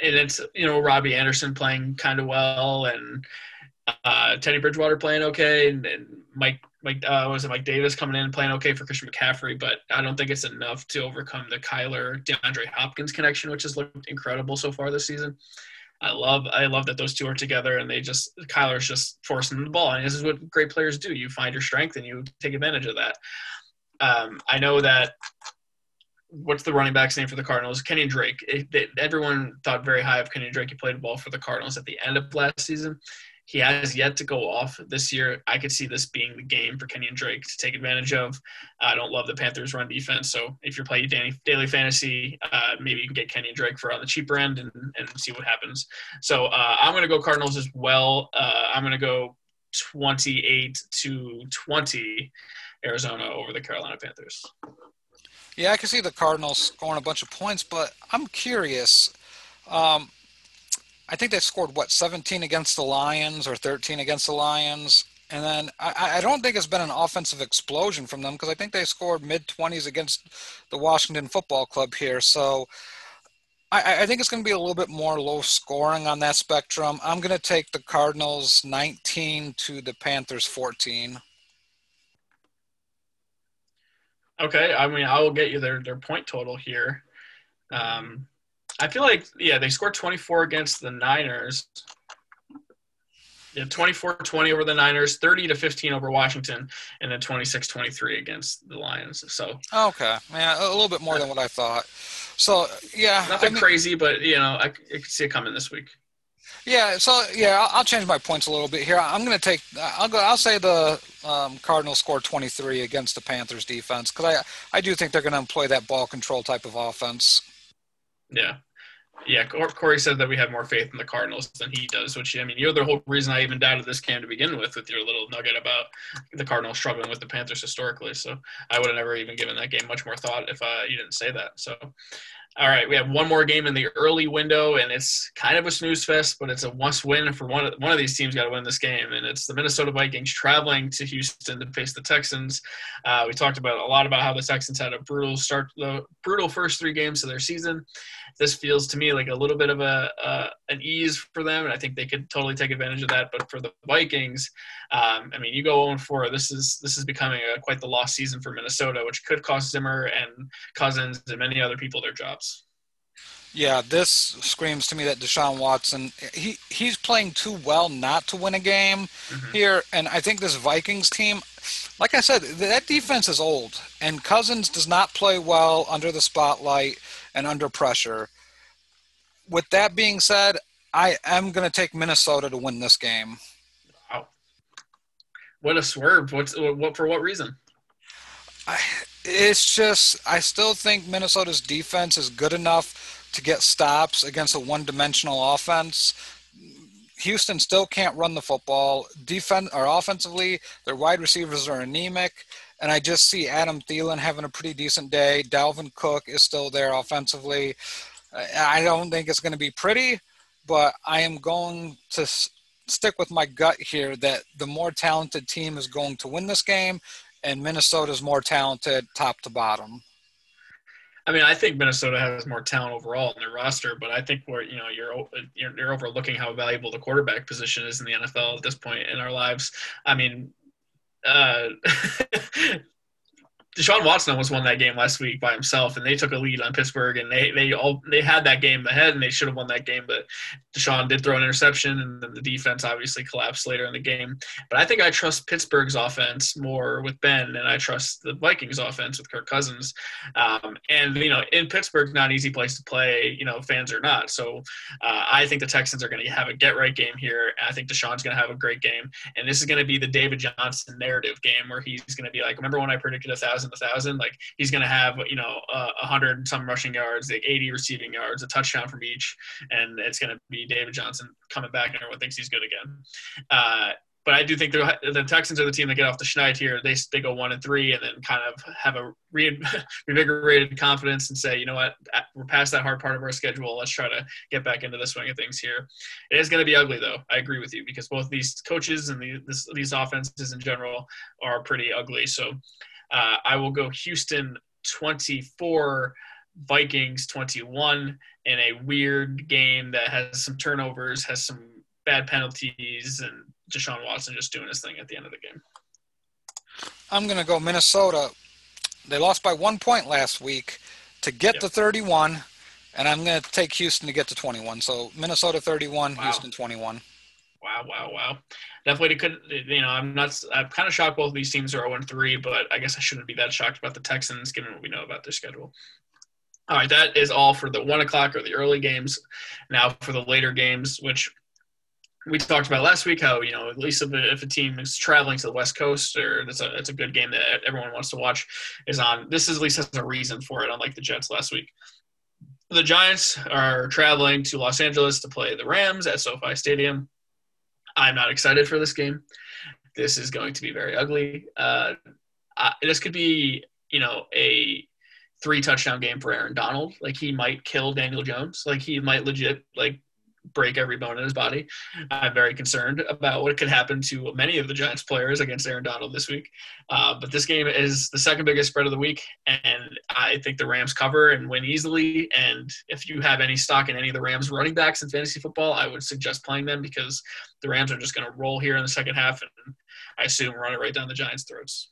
and it's you know Robbie Anderson playing kind of well, and uh, Teddy Bridgewater playing okay, and, and Mike Mike uh, was it Mike Davis coming in and playing okay for Christian McCaffrey, but I don't think it's enough to overcome the Kyler DeAndre Hopkins connection, which has looked incredible so far this season. I love I love that those two are together and they just Kyler's just forcing the ball and this is what great players do. You find your strength and you take advantage of that. Um, I know that what's the running back's name for the Cardinals? Kenny Drake. It, it, everyone thought very high of Kenny Drake. He played ball for the Cardinals at the end of last season. He has yet to go off this year. I could see this being the game for Kenyan Drake to take advantage of. I don't love the Panthers' run defense, so if you're playing daily fantasy, uh, maybe you can get Kenyan Drake for on the cheaper end and, and see what happens. So uh, I'm going to go Cardinals as well. Uh, I'm going to go 28 to 20 Arizona over the Carolina Panthers. Yeah, I can see the Cardinals scoring a bunch of points, but I'm curious. Um, I think they scored what 17 against the Lions or 13 against the Lions, and then I, I don't think it's been an offensive explosion from them because I think they scored mid 20s against the Washington Football Club here. So I, I think it's going to be a little bit more low scoring on that spectrum. I'm going to take the Cardinals 19 to the Panthers 14. Okay, I mean, I will get you their their point total here. Um, I feel like yeah, they scored 24 against the Niners. Yeah, 24-20 over the Niners, 30 to 15 over Washington, and then 26-23 against the Lions. So okay, yeah, a little bit more than what I thought. So yeah, nothing I mean, crazy, but you know, I, I can see it coming this week. Yeah, so yeah, I'll, I'll, change my points a little bit here. I'm going to take. I'll go. I'll say the um, Cardinals score 23 against the Panthers defense because I I do think they're going to employ that ball control type of offense. Yeah, yeah. Corey said that we have more faith in the Cardinals than he does, which I mean, you're the whole reason I even doubted this game to begin with, with your little nugget about the Cardinals struggling with the Panthers historically. So I would have never even given that game much more thought if uh, you didn't say that. So all right, we have one more game in the early window, and it's kind of a snooze fest, but it's a must win for one of one of these teams. Got to win this game, and it's the Minnesota Vikings traveling to Houston to face the Texans. Uh, we talked about a lot about how the Texans had a brutal start, the brutal first three games of their season. This feels to me like a little bit of a uh, an ease for them, and I think they could totally take advantage of that. But for the Vikings, um, I mean, you go 0 4. This is this is becoming a, quite the lost season for Minnesota, which could cost Zimmer and Cousins and many other people their jobs. Yeah, this screams to me that Deshaun Watson he he's playing too well not to win a game mm-hmm. here, and I think this Vikings team, like I said, that defense is old, and Cousins does not play well under the spotlight and under pressure. With that being said, I am going to take Minnesota to win this game. Wow, what a swerve! What's what for? What reason? I, it's just I still think Minnesota's defense is good enough to get stops against a one-dimensional offense. Houston still can't run the football. Defense or offensively, their wide receivers are anemic, and I just see Adam Thielen having a pretty decent day. Dalvin Cook is still there offensively. I don't think it's going to be pretty, but I am going to stick with my gut here that the more talented team is going to win this game, and Minnesota is more talented top to bottom. I mean, I think Minnesota has more talent overall in their roster, but I think we're you know you're, you're you're overlooking how valuable the quarterback position is in the NFL at this point in our lives. I mean, uh, Deshaun Watson almost won that game last week by himself, and they took a lead on Pittsburgh, and they they all they had that game ahead, and they should have won that game. But Deshaun did throw an interception, and then the defense obviously collapsed later in the game. But I think I trust Pittsburgh's offense more with Ben, and I trust the Vikings offense with Kirk Cousins. Um, and you know, in Pittsburgh, not an easy place to play, you know, fans are not. So uh, I think the Texans are going to have a get right game here. I think Deshaun's going to have a great game, and this is going to be the David Johnson narrative game where he's going to be like, remember when I predicted a thousand thousand, a thousand, like he's going to have you know a uh, hundred some rushing yards, like 80 receiving yards, a touchdown from each, and it's going to be David Johnson coming back, and everyone thinks he's good again. Uh, but I do think the Texans are the team that get off the schneid here. They they go one and three, and then kind of have a reinvigorated confidence and say, you know what, we're past that hard part of our schedule. Let's try to get back into the swing of things here. It is going to be ugly, though. I agree with you because both these coaches and the, this, these offenses in general are pretty ugly. So uh, I will go Houston 24, Vikings 21 in a weird game that has some turnovers, has some bad penalties, and Deshaun Watson just doing his thing at the end of the game. I'm going to go Minnesota. They lost by one point last week to get yep. to 31, and I'm going to take Houston to get to 21. So Minnesota 31, wow. Houston 21. Wow, wow, wow. Definitely could you know, I'm not I'm kind of shocked both of these teams are 0 3, but I guess I shouldn't be that shocked about the Texans given what we know about their schedule. All right, that is all for the one o'clock or the early games. Now for the later games, which we talked about last week, how you know at least if a, if a team is traveling to the West Coast or it's a it's a good game that everyone wants to watch is on. This is at least has a reason for it, unlike the Jets last week. The Giants are traveling to Los Angeles to play the Rams at SoFi Stadium. I'm not excited for this game. This is going to be very ugly. Uh, I, this could be, you know, a three touchdown game for Aaron Donald. Like he might kill Daniel Jones. Like he might legit like break every bone in his body. I'm very concerned about what could happen to many of the Giants players against Aaron Donald this week. Uh, but this game is the second biggest spread of the week, and I think the Rams cover and win easily. And if you have any stock in any of the Rams running backs in fantasy football, I would suggest playing them because the Rams are just going to roll here in the second half, and I assume run it right down the Giants' throats.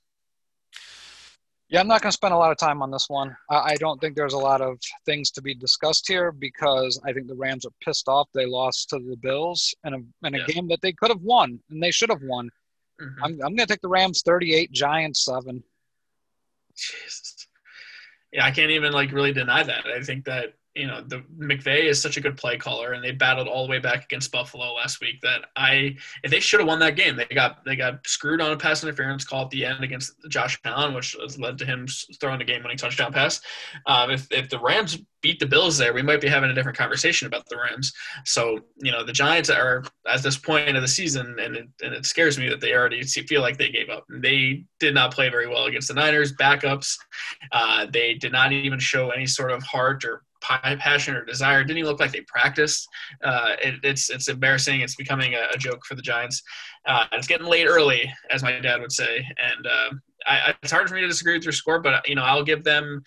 Yeah, I'm not going to spend a lot of time on this one. I don't think there's a lot of things to be discussed here because I think the Rams are pissed off they lost to the Bills in a, in a game that they could have won and they should have won. Mm-hmm. I'm, I'm going to take the Rams 38, Giants 7. Jesus. Yeah, I can't even like really deny that. I think that you know the McVay is such a good play caller, and they battled all the way back against Buffalo last week. That I they should have won that game, they got they got screwed on a pass interference call at the end against Josh Allen, which led to him throwing the game-winning touchdown pass. Um, if if the Rams beat the Bills there, we might be having a different conversation about the Rams. So you know the Giants are at this point of the season, and it, and it scares me that they already feel like they gave up. They did not play very well against the Niners backups. Uh, they did not even show any sort of heart or passion or desire. Didn't look like they practiced. Uh, it, it's it's embarrassing. It's becoming a, a joke for the Giants. Uh, it's getting late early, as my dad would say, and uh, I, it's hard for me to disagree with your score. But you know, I'll give them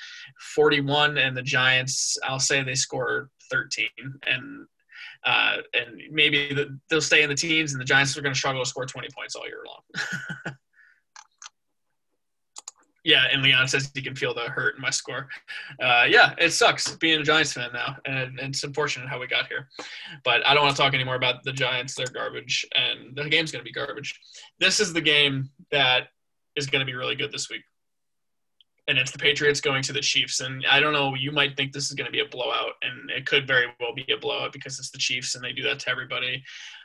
41, and the Giants. I'll say they score 13, and uh, and maybe the, they'll stay in the teens, and the Giants are going to struggle to score 20 points all year long. Yeah, and Leon says he can feel the hurt in my score. Uh, yeah, it sucks being a Giants fan now, and, and, it's unfortunate how we got here. But I don't want to talk anymore about the Giants. They're garbage, and the game's going to be garbage. This is the game that is going to be really good this week. And it's the Patriots going to the Chiefs. And I don't know, you might think this is going to be a blowout, and it could very well be a blowout because it's the Chiefs and they do that to everybody.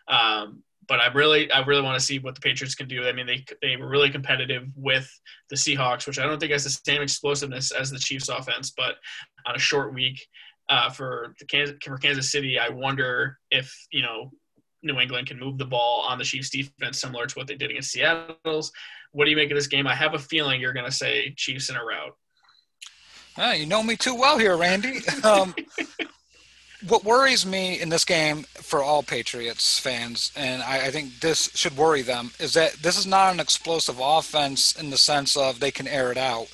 Um, but I really, I really want to see what the Patriots can do. I mean, they they were really competitive with the Seahawks, which I don't think has the same explosiveness as the Chiefs' offense. But on a short week uh, for the Kansas, for Kansas City, I wonder if you know New England can move the ball on the Chiefs' defense, similar to what they did against Seattle's. What do you make of this game? I have a feeling you're going to say Chiefs in a rout. Uh, you know me too well here, Randy. Um, what worries me in this game for all Patriots fans, and I, I, think this should worry them, is that this is not an explosive offense in the sense of they can air it out.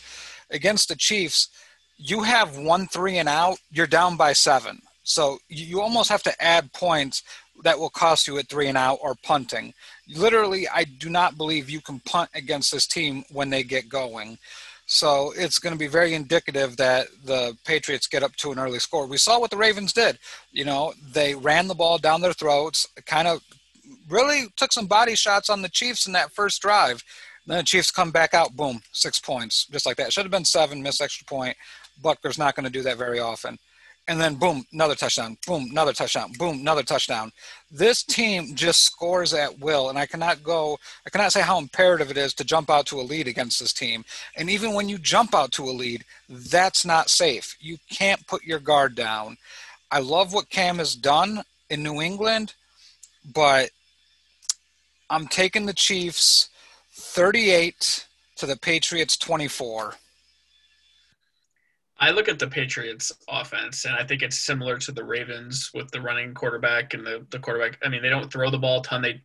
Against the Chiefs, you have one three and out, you're down by seven. So you almost have to add points that will cost you at three and out or punting. Literally, I do not believe you can punt against this team when they get going. So it's going to be very indicative that the Patriots get up to an early score. We saw what the Ravens did. You know, they ran the ball down their throats, kind of really took some body shots on the Chiefs in that first drive. Then the Chiefs come back out, boom, six points, just like that. Should have been seven, missed extra point. Butker's not going to do that very often and then boom, another touchdown, boom, another touchdown, boom, another touchdown. This team just scores at will, and I cannot go, I cannot say how imperative it is to jump out to a lead against this team. And even when you jump out to a lead, that's not safe. You can't put your guard down. I love what Cam has done in New England, but I'm taking the Chiefs 38 to the Patriots 24. I look at the Patriots offense and I think it's similar to the Ravens with the running quarterback and the, the quarterback. I mean, they don't throw the ball a ton. They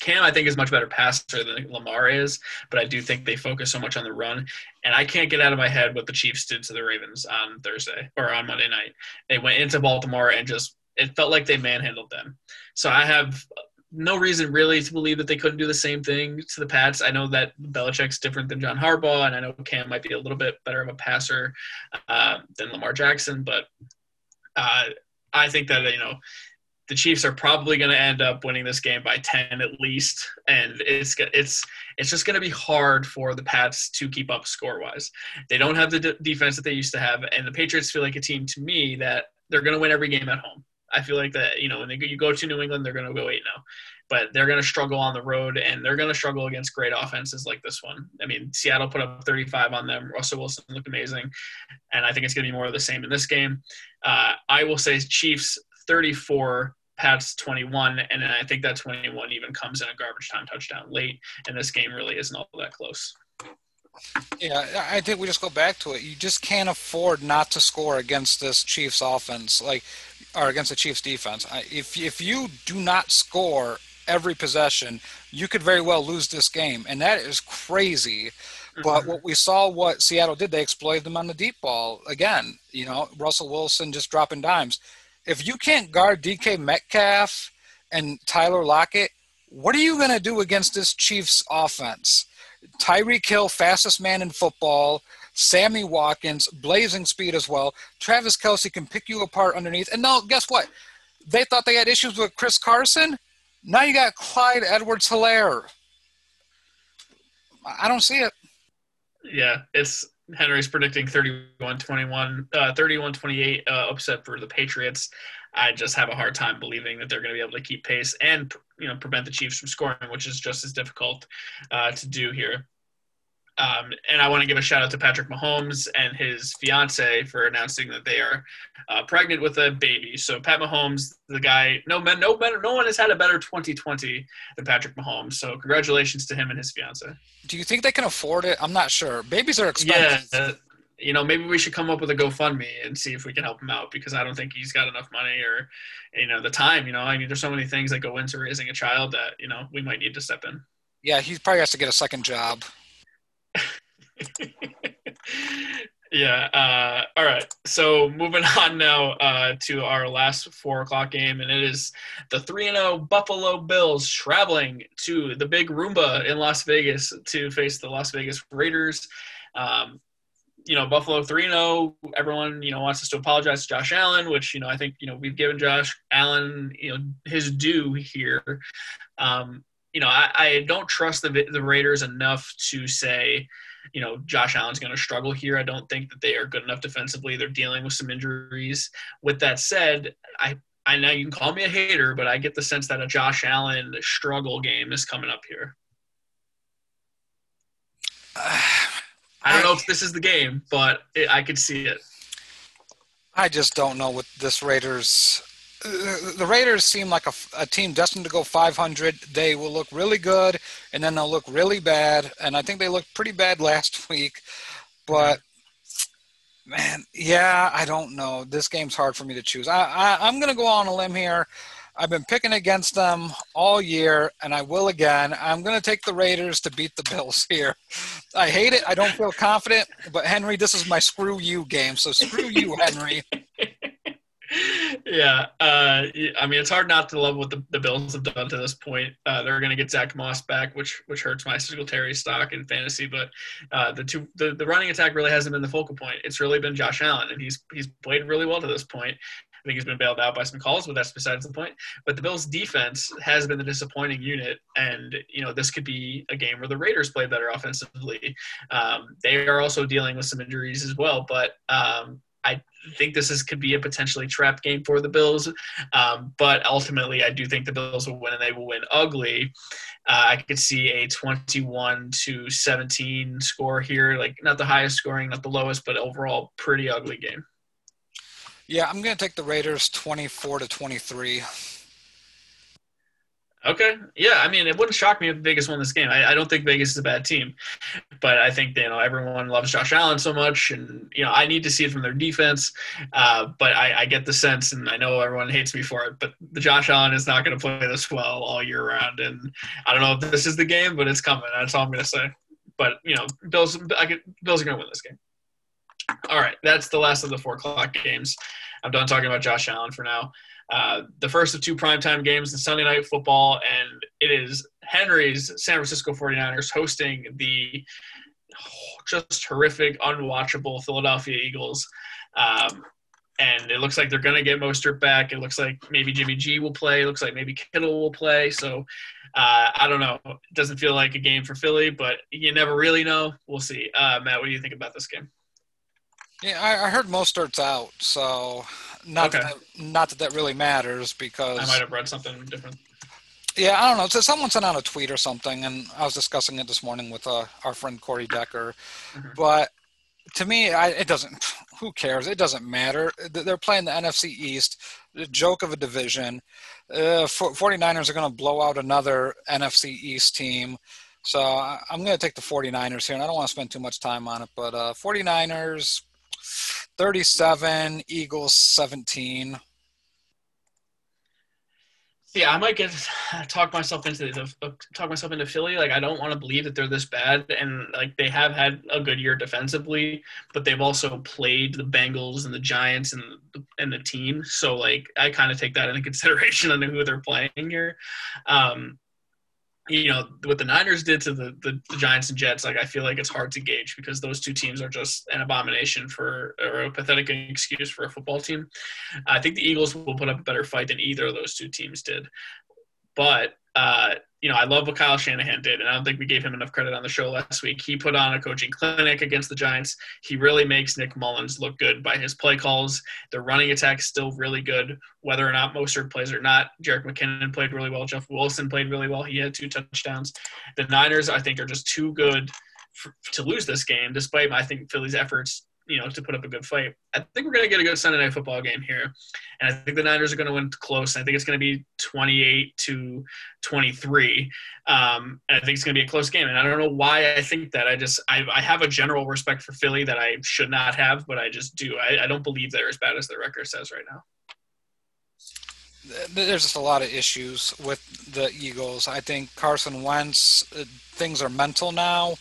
Cam, I think, is much better passer than Lamar is, but I do think they focus so much on the run. And I can't get out of my head what the Chiefs did to the Ravens on Thursday or on Monday night. They went into Baltimore and just it felt like they manhandled them. So I have no reason really to believe that they couldn't do the same thing to the Pats. I know that Belichick's different than John Harbaugh, and I know Cam might be a little bit better of a passer uh, than Lamar Jackson, but uh, I think that you know the Chiefs are probably going to end up winning this game by ten at least, and it's it's it's just going to be hard for the Pats to keep up score wise. They don't have the d- defense that they used to have, and the Patriots feel like a team to me that they're going to win every game at home. I feel like that you know when they, you go to New England, they're going to go eight now, but they're going to struggle on the road and they're going to struggle against great offenses like this one. I mean, Seattle put up 35 on them. Russell Wilson looked amazing, and I think it's going to be more of the same in this game. Uh, I will say Chiefs 34. Pats 21, and I think that 21 even comes in a garbage time touchdown late, and this game really isn't all that close. Yeah, I think we just go back to it. You just can't afford not to score against this Chiefs offense, like or against the Chiefs defense. If if you do not score every possession, you could very well lose this game, and that is crazy. But mm-hmm. what we saw, what Seattle did, they exploited them on the deep ball again. You know, Russell Wilson just dropping dimes. If you can't guard DK Metcalf and Tyler Lockett, what are you going to do against this Chiefs offense? Tyreek Hill, fastest man in football. Sammy Watkins, blazing speed as well. Travis Kelce can pick you apart underneath. And now, guess what? They thought they had issues with Chris Carson. Now you got Clyde Edwards Helaire. I don't see it. Yeah, it's Henry's predicting 31 21, uh, 31 28 uh, upset for the Patriots. I just have a hard time believing that they're going to be able to keep pace and you know prevent the Chiefs from scoring, which is just as difficult uh, to do here. Um, and I want to give a shout out to Patrick Mahomes and his fiance for announcing that they are uh, pregnant with a baby. So Pat Mahomes, the guy, no man, no better, no one has had a better 2020 than Patrick Mahomes. So congratulations to him and his fiance. Do you think they can afford it? I'm not sure. Babies are expensive. Yeah, you know, maybe we should come up with a GoFundMe and see if we can help him out because I don't think he's got enough money or, you know, the time. You know, I mean, there's so many things that go into raising a child that you know we might need to step in. Yeah, he probably has to get a second job. yeah. Uh, all right. So moving on now uh, to our last four o'clock game, and it is the three and zero oh Buffalo Bills traveling to the Big Roomba in Las Vegas to face the Las Vegas Raiders. Um, you know, Buffalo 3 0. Everyone, you know, wants us to apologize to Josh Allen, which, you know, I think, you know, we've given Josh Allen, you know, his due here. Um, you know, I, I don't trust the, the Raiders enough to say, you know, Josh Allen's going to struggle here. I don't think that they are good enough defensively. They're dealing with some injuries. With that said, I I know you can call me a hater, but I get the sense that a Josh Allen struggle game is coming up here. I don't know if this is the game, but it, I could see it. I just don't know what this Raiders the Raiders seem like a, a, team destined to go 500. They will look really good, and then they'll look really bad. And I think they looked pretty bad last week. But man, yeah, I don't know. This game's hard for me to choose. I, I I'm going to go on a limb here. I've been picking against them all year, and I will again. I'm going to take the Raiders to beat the Bills here. I hate it. I don't feel confident, but Henry, this is my screw you game. So screw you, Henry. yeah, uh, I mean it's hard not to love what the, the Bills have done to this point. Uh, they're going to get Zach Moss back, which which hurts my Singletary stock in fantasy. But uh, the two the, the running attack really hasn't been the focal point. It's really been Josh Allen, and he's he's played really well to this point. I think he's been bailed out by some calls, but that's besides the point. But the Bills' defense has been the disappointing unit, and you know this could be a game where the Raiders play better offensively. Um, they are also dealing with some injuries as well, but um, I think this is could be a potentially trap game for the Bills. Um, but ultimately, I do think the Bills will win, and they will win ugly. Uh, I could see a 21 to 17 score here, like not the highest scoring, not the lowest, but overall pretty ugly game. Yeah, I'm going to take the Raiders 24 to 23. Okay. Yeah, I mean, it wouldn't shock me if Vegas won this game. I, I, don't think Vegas is a bad team, but I think you know everyone loves Josh Allen so much, and you know I need to see it from their defense. Uh, but I, I, get the sense, and I know everyone hates me for it, but the Josh Allen is not going to play this well all year round, and I don't know if this is the game, but it's coming. That's all I'm going to say. But you know, Bills, I get, Bills are going to win this game. All right, that's the last of the four o'clock games. I'm done talking about Josh Allen for now. Uh, the first of two primetime games, the Sunday night football, and it is Henry's San Francisco 49ers hosting the just horrific, unwatchable Philadelphia Eagles. Um, and it looks like they're going to get Mostert back. It looks like maybe Jimmy G will play. It looks like maybe Kittle will play. So uh, I don't know. It doesn't feel like a game for Philly, but you never really know. We'll see. Uh, Matt, what do you think about this game? Yeah, I, I heard Mostert's out, so not okay. that, not that that really matters because I might have read something different. Yeah, I don't know. So someone sent out a tweet or something, and I was discussing it this morning with uh, our friend Corey Decker. Mm-hmm. But to me, I, it doesn't. Who cares? It doesn't matter. They're playing the NFC East, the joke of a division. Uh, 49ers are going to blow out another NFC East team. So I'm going to take the 49ers here, and I don't want to spend too much time on it, but uh, 49ers 37, Eagles 17. Yeah, I might get talk myself into the, talk myself into Philly. Like I don't want to believe that they're this bad, and like they have had a good year defensively, but they've also played the Bengals and the Giants and the, and the team. So like I kind of take that into consideration on who they're playing here. Um, you know what the Niners did to the, the, the, Giants and Jets, like I feel like it's hard to gauge because those two teams are just an abomination for or a pathetic excuse for a football team. I think the Eagles will put up a better fight than either of those two teams did. But uh, you know, I love what Kyle Shanahan did, and I don't think we gave him enough credit on the show last week. He put on a coaching clinic against the Giants. He really makes Nick Mullens look good by his play calls. The running attack is still really good, whether or not Mostert plays or not. Jerick McKinnon played really well. Jeff Wilson played really well. He had two touchdowns. The Niners, I think, are just too good for, to lose this game, despite I think Philly's efforts you know, to put up a good fight. I think we're going to get a good Sunday night football game here, and I think the Niners are going to win close. I think it's going to be 28 to 23, um, and I think it's going to be a close game. And I don't know why I think that. I just I, I have a general respect for Philly that I should not have, but I just do. I, I don't believe they're as bad as their record says right now. There's just a lot of issues with the Eagles. I think Carson Wentz, uh, things are mental now.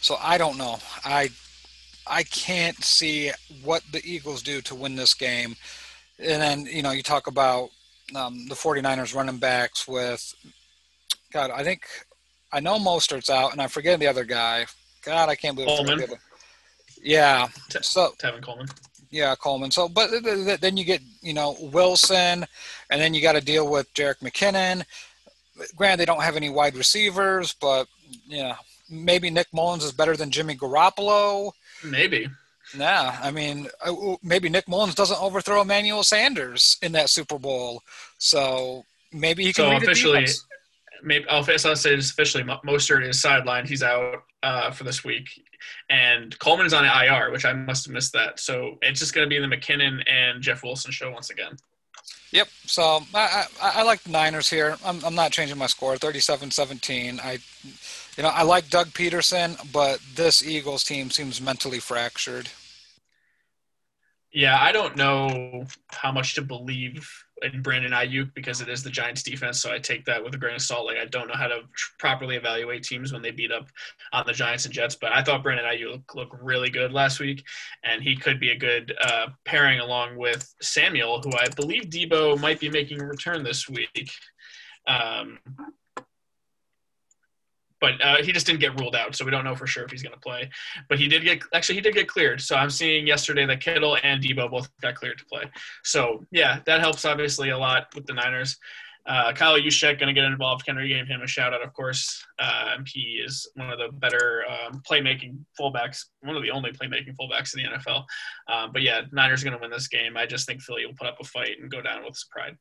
So I don't know. I I can't see what the Eagles do to win this game. And then, you know, you talk about um, the 49ers running backs with, God, I think, I know Mostert's out, and I forget the other guy. God, I can't believe Coleman. Yeah. So Tevin Coleman. Yeah, Coleman. So, but then you get, you know, Wilson, and then you got to deal with Jerick McKinnon. Granted, they don't have any wide receivers, but yeah, maybe Nick Mullens is better than Jimmy Garoppolo. Maybe. Yeah, I mean, maybe Nick Mullens doesn't overthrow Emmanuel Sanders in that Super Bowl, so maybe he can. So officially, maybe I'll, I'll say this officially. Mostert is sidelined; he's out uh, for this week, and Coleman is on IR, which I must have missed that. So it's just going to be the McKinnon and Jeff Wilson show once again. Yep. So I, I, I like the Niners here. I'm, I'm not changing my score. 37-17. I you know, I like Doug Pederson, but this Eagles team seems mentally fractured. Yeah, I don't know how much to believe in Brandon Aiyuk because it is the Giants defense, so I take that with a grain of salt. Like I don't know how to properly evaluate teams when they beat up on the Giants and Jets, but I thought Brandon Aiyuk looked really good last week, and he could be a good uh, pairing along with Samuel, who I believe Deebo might be making a return this week. Um, but uh, he just didn't get ruled out, so we don't know for sure if he's going to play. But he did get actually he did get cleared. So I'm seeing yesterday that Kittle and Deebo both got cleared to play. So yeah, that helps obviously a lot with the Niners. Uh, Kyle Juszczyk going to get involved. Henry gave him a shout out, of course. Um, he is one of the better um, playmaking fullbacks, one of the only playmaking fullbacks in the NFL. Um, but yeah, Niners going to win this game. I just think Philly will put up a fight and go down with pride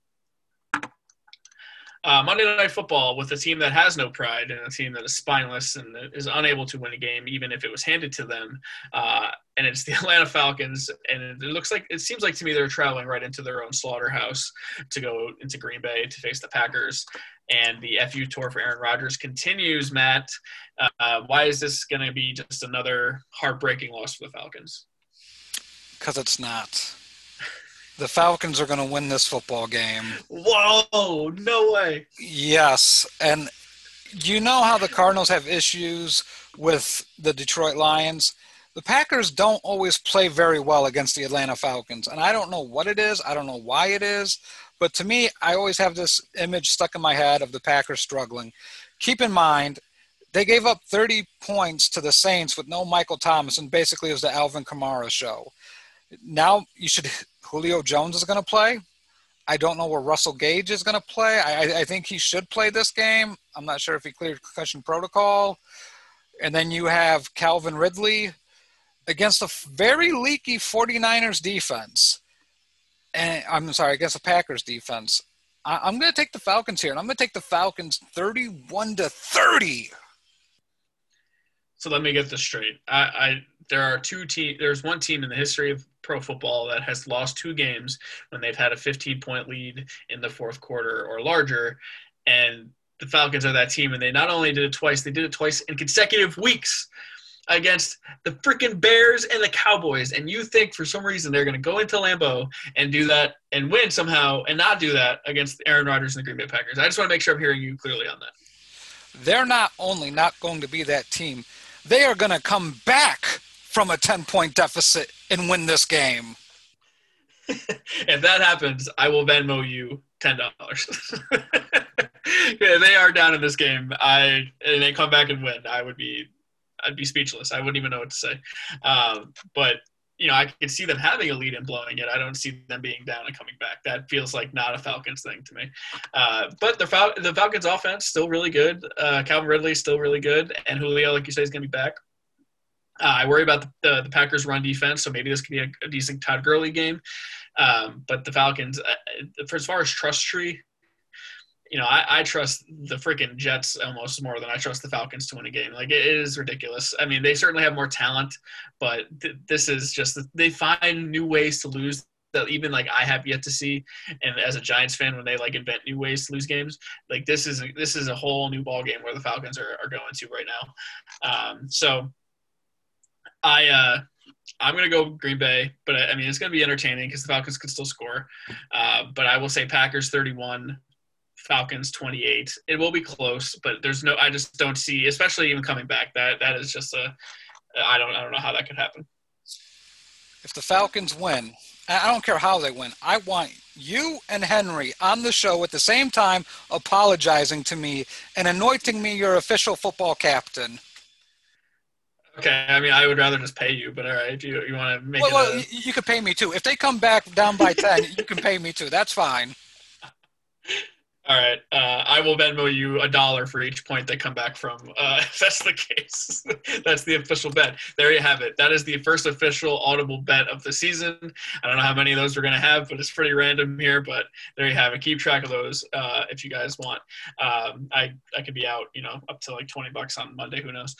uh, Monday Night Football with a team that has no pride and a team that is spineless and is unable to win a game, even if it was handed to them. Uh, and it's the Atlanta Falcons, and it looks like it seems like to me they're traveling right into their own slaughterhouse to go into Green Bay to face the Packers. And the FU tour for Aaron Rodgers continues. Matt, uh, why is this going to be just another heartbreaking loss for the Falcons? Because it's not. The Falcons are going to win this football game. Whoa, no way. Yes. And you know how the Cardinals have issues with the Detroit Lions? The Packers don't always play very well against the Atlanta Falcons. And I don't know what it is, I don't know why it is. But to me, I always have this image stuck in my head of the Packers struggling. Keep in mind, they gave up 30 points to the Saints with no Michael Thomas, and basically it was the Alvin Kamara show. Now you should Julio Jones is going to play. I don't know where Russell Gage is going to play. I, I, think he should play this game. I'm not sure if he cleared concussion protocol. And then you have Calvin Ridley against a very leaky 49ers defense. And I'm sorry, against the Packers defense. I, I'm going to take the Falcons here, and I'm going to take the Falcons 31 to 30. So let me get this straight. I, I there are two teams. There's one team in the history of pro football that has lost two games when they've had a 15 point lead in the fourth quarter or larger, and the Falcons are that team, and they not only did it twice, they did it twice in consecutive weeks against the freaking Bears and the Cowboys. And you think for some reason they're going to go into Lambeau and do that and win somehow and not do that against Aaron Rodgers and the Green Bay Packers. I just want to make sure I'm hearing you clearly on that. They're not only not going to be that team, they are going to come back from a 10 point deficit and win this game. if that happens, I will Venmo you ten dollars. yeah, they are down in this game. I and they come back and win. I would be, I'd be speechless. I wouldn't even know what to say. Um, but you know, I could see them having a lead and blowing it. I don't see them being down and coming back. That feels like not a Falcons thing to me. Uh, but the Fal- the Falcons offense still really good. Uh, Calvin Ridley still really good, and Julio, like you say, is going to be back. Uh, I worry about the, the, the, Packers' run defense, so maybe this could be a, a decent Todd Gurley game. Um, but the Falcons, uh, for as far as trust tree, you know, I, I trust the freaking Jets almost more than I trust the Falcons to win a game. Like it is ridiculous. I mean, they certainly have more talent, but th- this is just they find new ways to lose that even like I have yet to see. And as a Giants fan, when they like invent new ways to lose games, like this is this is a whole new ball game where the Falcons are, are going to right now. Um, so I uh, I'm to go Green Bay, but I, I mean, it's to be entertaining because the Falcons could still score. Uh, but I will say Packers 31, Falcons 28. It will be close, but there's no, I just don't see, especially even coming back. That that is just a, I don't, I don't know how that could happen. If the Falcons win, I don't care how they win. I want you and Henry on the show at the same time apologizing to me and anointing me your official football captain. Okay, I mean, I would rather just pay you, but all right, you you want to make well, it? Well, a... you could pay me too. If they come back down by ten, you can pay me too. That's fine. All right, uh, I will Venmo you a dollar for each point they come back from. Uh, if that's the case, that's the official bet. There you have it. That is the first official audible bet of the season. I don't know how many of those we're gonna have, but it's pretty random here. But there you have it. Keep track of those uh, if you guys want. Um, I I could be out, you know, up to like twenty bucks on Monday. Who knows?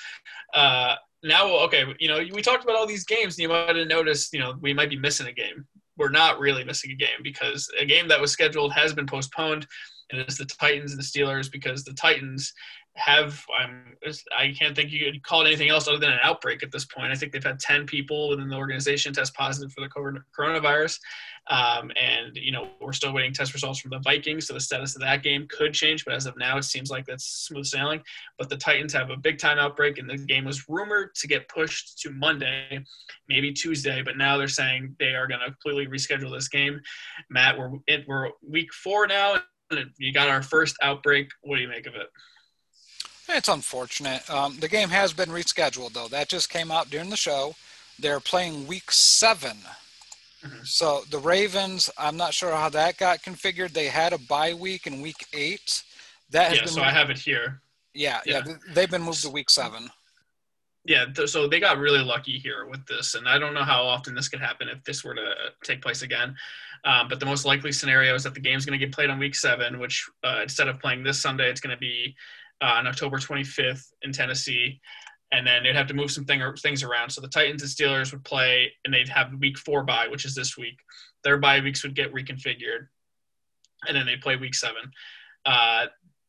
Uh, now, okay, you know, we talked about all these games, and you might have noticed, you know, we might be missing a game. We're not really missing a game because a game that was scheduled has been postponed and it's the Titans and the Steelers because the Titans have I'm I can't think you could call it anything else other than an outbreak at this point. I think they've had 10 people within the organization test positive for the coronavirus, um, and you know we're still waiting test results from the Vikings. So the status of that game could change, but as of now, it seems like that's smooth sailing. But the Titans have a big time outbreak, and the game was rumored to get pushed to Monday, maybe Tuesday. But now they're saying they are going to completely reschedule this game. Matt, we're we're week four now. You got our first outbreak. What do you make of it? It's unfortunate. Um, the game has been rescheduled, though. That just came out during the show. They're playing week 7 mm-hmm. So the Ravens, I'm not sure how that got configured. They had a bye week in week eight. That yeah, so moved. I have it here. Yeah, yeah, yeah, they've been moved to week seven. Yeah, so they got really lucky here with this, and I don't know how often this could happen if this were to take place again. Um, but the most likely scenario is that the game's going to get played on week seven, which uh, instead of playing this Sunday, it's going to be uh, on October 25th in Tennessee. And then they'd have to move some thing, things around. So the Titans and Steelers would play, and they'd have week four bye, which is this week. Their bye weeks would get reconfigured, and then they play week seven. Uh,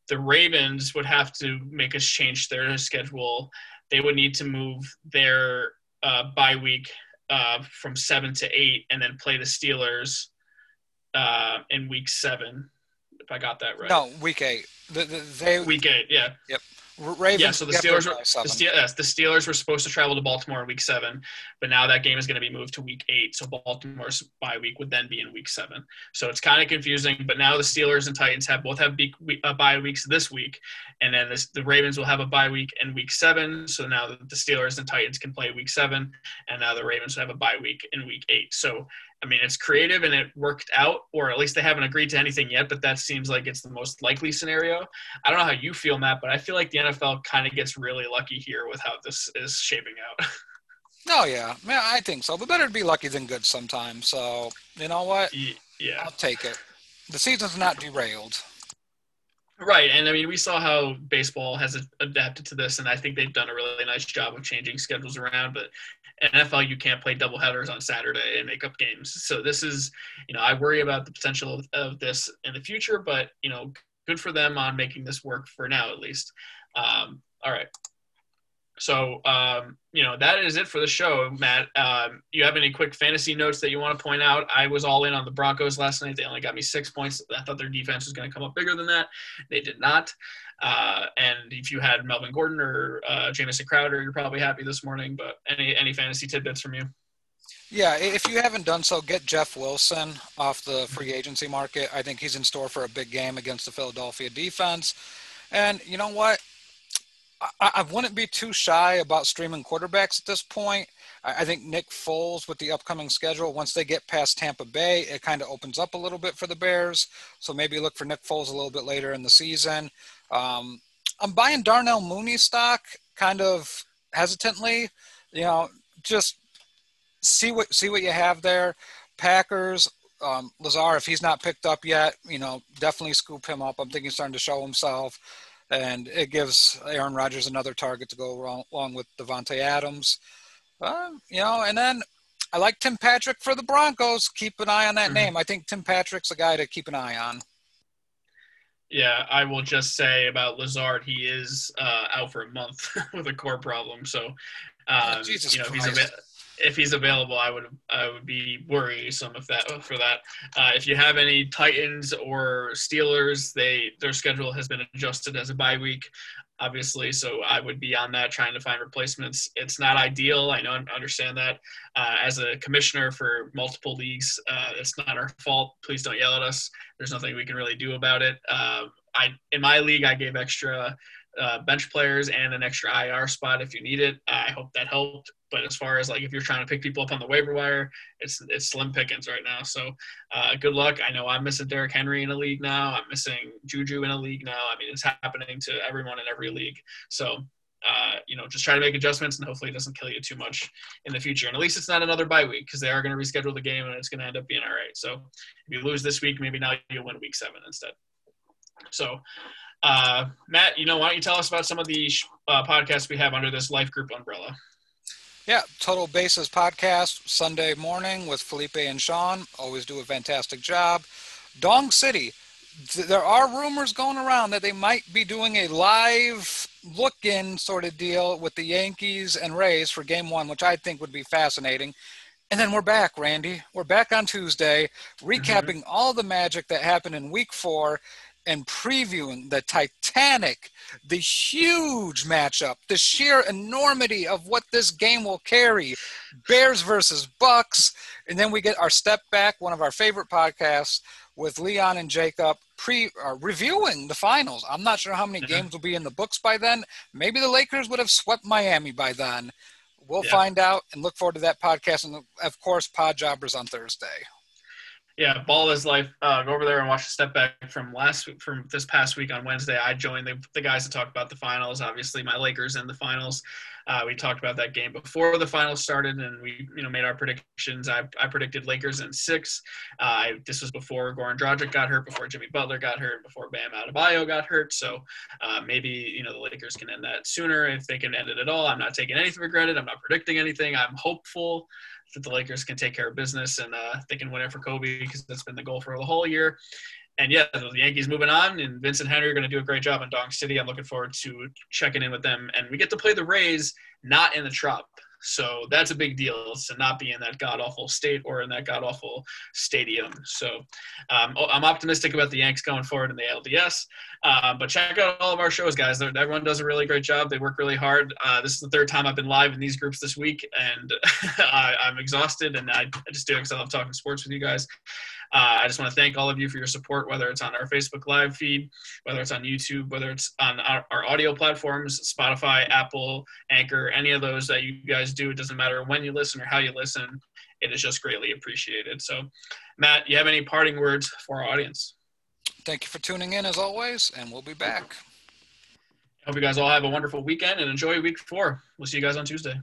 the Ravens would have to make us change their schedule. They would need to move their uh, bye week uh, from seven to eight, and then play the Steelers uh, in week seven. If I got that right. No, week eight. The, the, they week eight. Yeah. Yep. Ravens. Yeah, so the Steelers were the, Steel, yes, the Steelers were supposed to travel to Baltimore in week seven, but now that game is going to be moved to week eight. So Baltimore's bye week would then be in week seven. So it's kind of confusing. But now the Steelers and Titans have both have be, uh, bye weeks this week, and then this, the Ravens will have a bye week in week seven. So now the Steelers and Titans can play week seven, and now the Ravens have a bye week in week eight. So I mean, it's creative and it worked out, or at least they haven't agreed to anything yet, but that seems like it's the most likely scenario. I don't know how you feel, Matt, but I feel like the NFL kind of gets really lucky here with how this is shaping out. Oh, yeah. Yeah, I think so. But better to be lucky than good sometimes. So, you know what? Yeah. I'll take it. The season's not derailed. Right. And I mean, we saw how baseball has adapted to this, and I think they've done a really nice job of changing schedules around. But NFL, you can't play double headers on Saturday and make up games. So this is, you know, I worry about the potential of, of this in the future, but you know, good for them on making this work for now, at least. Um, all right. So, um, you know, that is it for the show, Matt. Um, you have any quick fantasy notes that you want to point out? I was all in on the Broncos last night. They only got me six points. I thought their defense was going to come up bigger than that. They did not. Uh, and if you had Melvin Gordon or uh, Jamison Crowder, you're probably happy this morning. But any any fantasy tidbits from you? Yeah, if you haven't done so, get Jeff Wilson off the free agency market. I think he's in store for a big game against the Philadelphia defense. And you know what? I, I wouldn't be too shy about streaming quarterbacks at this point. I, I think Nick Foles with the upcoming schedule, once they get past Tampa Bay, it kind of opens up a little bit for the Bears. So maybe look for Nick Foles a little bit later in the season. Um, I'm buying Darnell Mooney stock kind of hesitantly. You know, just see what see what you have there. Packers, um, Lazard, if he's not picked up yet, you know, definitely scoop him up. I'm thinking he's starting to show himself, and it gives Aaron Rodgers another target to go along, along with Davante Adams. Uh, you know, and then I like Tim Patrick for the Broncos. Keep an eye on that mm-hmm. name. I think Tim Patrick's a guy to keep an eye on. Yeah, I will just say about Lazard, he is uh, out for a month with a core problem. So, um, oh, Jesus you know, Christ. he's a if he's available, I would I would be worrisome if that for that. Uh, if you have any Titans or Steelers, they their schedule has been adjusted as a bye week, obviously. So I would be on that trying to find replacements. It's not ideal. I know understand that. Uh, as a commissioner for multiple leagues, uh, it's not our fault. Please don't yell at us. There's nothing we can really do about it. Uh, I in my league, I gave extra uh, bench players and an extra IR spot if you need it. I hope that helped. But as far as like if you're trying to pick people up on the waiver wire, it's it's slim pickings right now. So uh, good luck. I know I'm missing Derrick Henry in a league now. I'm missing Juju in a league now. I mean, it's happening to everyone in every league. So uh, you know, just try to make adjustments and hopefully it doesn't kill you too much in the future. And at least it's not another bye week because they are going to reschedule the game and it's going to end up being all right. So if you lose this week, maybe now you'll win week seven instead. So uh, Matt, you know, why don't you tell us about some of the uh, podcasts we have under this Life Group umbrella? Yeah, Total Bases podcast Sunday morning with Felipe and Sean. Always do a fantastic job. Dong City. There are rumors going around that they might be doing a live look-in sort of deal with the Yankees and Rays for Game One, which I think would be fascinating. And then we're back, Randy. We're back on Tuesday, recapping mm-hmm. all the magic that happened in Week Four and previewing the titanic, the huge matchup, the sheer enormity of what this game will carry. Bears versus Bucs, and then we get our step back, one of our favorite podcasts with Leon and Jacob pre uh, reviewing the finals. I'm not sure how many mm-hmm. games will be in the books by then. Maybe the Lakers would have swept Miami by then. We'll yeah. find out and look forward to that podcast and of course Pod Jobbers on Thursday. Yeah, ball is life. Uh, go over there and watch the step back from last from this past week on Wednesday. I joined the, the guys to talk about the finals. Obviously, my Lakers in the finals. Uh, we talked about that game before the finals started, and we you know made our predictions. I, I predicted Lakers in six. Uh, I, this was before Goran Dragic got hurt, before Jimmy Butler got hurt, before Bam Adebayo got hurt. So uh, maybe you know the Lakers can end that sooner if they can end it at all. I'm not taking anything for granted. I'm not predicting anything. I'm hopeful that the Lakers can take care of business and uh, they can win it for Kobe because that's been the goal for the whole year. And yeah, the Yankees moving on, and Vincent Henry are going to do a great job in Dong City. I'm looking forward to checking in with them, and we get to play the Rays not in the Trop. So that's a big deal to not be in that god awful state or in that god awful stadium. So um, oh, I'm optimistic about the Yanks going forward in the LDS. Uh, but check out all of our shows, guys. They're, everyone does a really great job. They work really hard. Uh, this is the third time I've been live in these groups this week, and I, am exhausted. And I, I just do it because I love talking sports with you guys. Uh, I just want to thank all of you for your support, whether it's on our Facebook Live feed, whether it's on YouTube, whether it's on our, our, audio platforms, Spotify, Apple, Anchor, any of those that you guys do. It doesn't matter when you listen or how you listen. It is just greatly appreciated. So, Matt, you have any parting words for our audience? Thank you for tuning in as always, and we'll be back. Hope you guys all have a wonderful weekend and enjoy week four. We'll see you guys on Tuesday.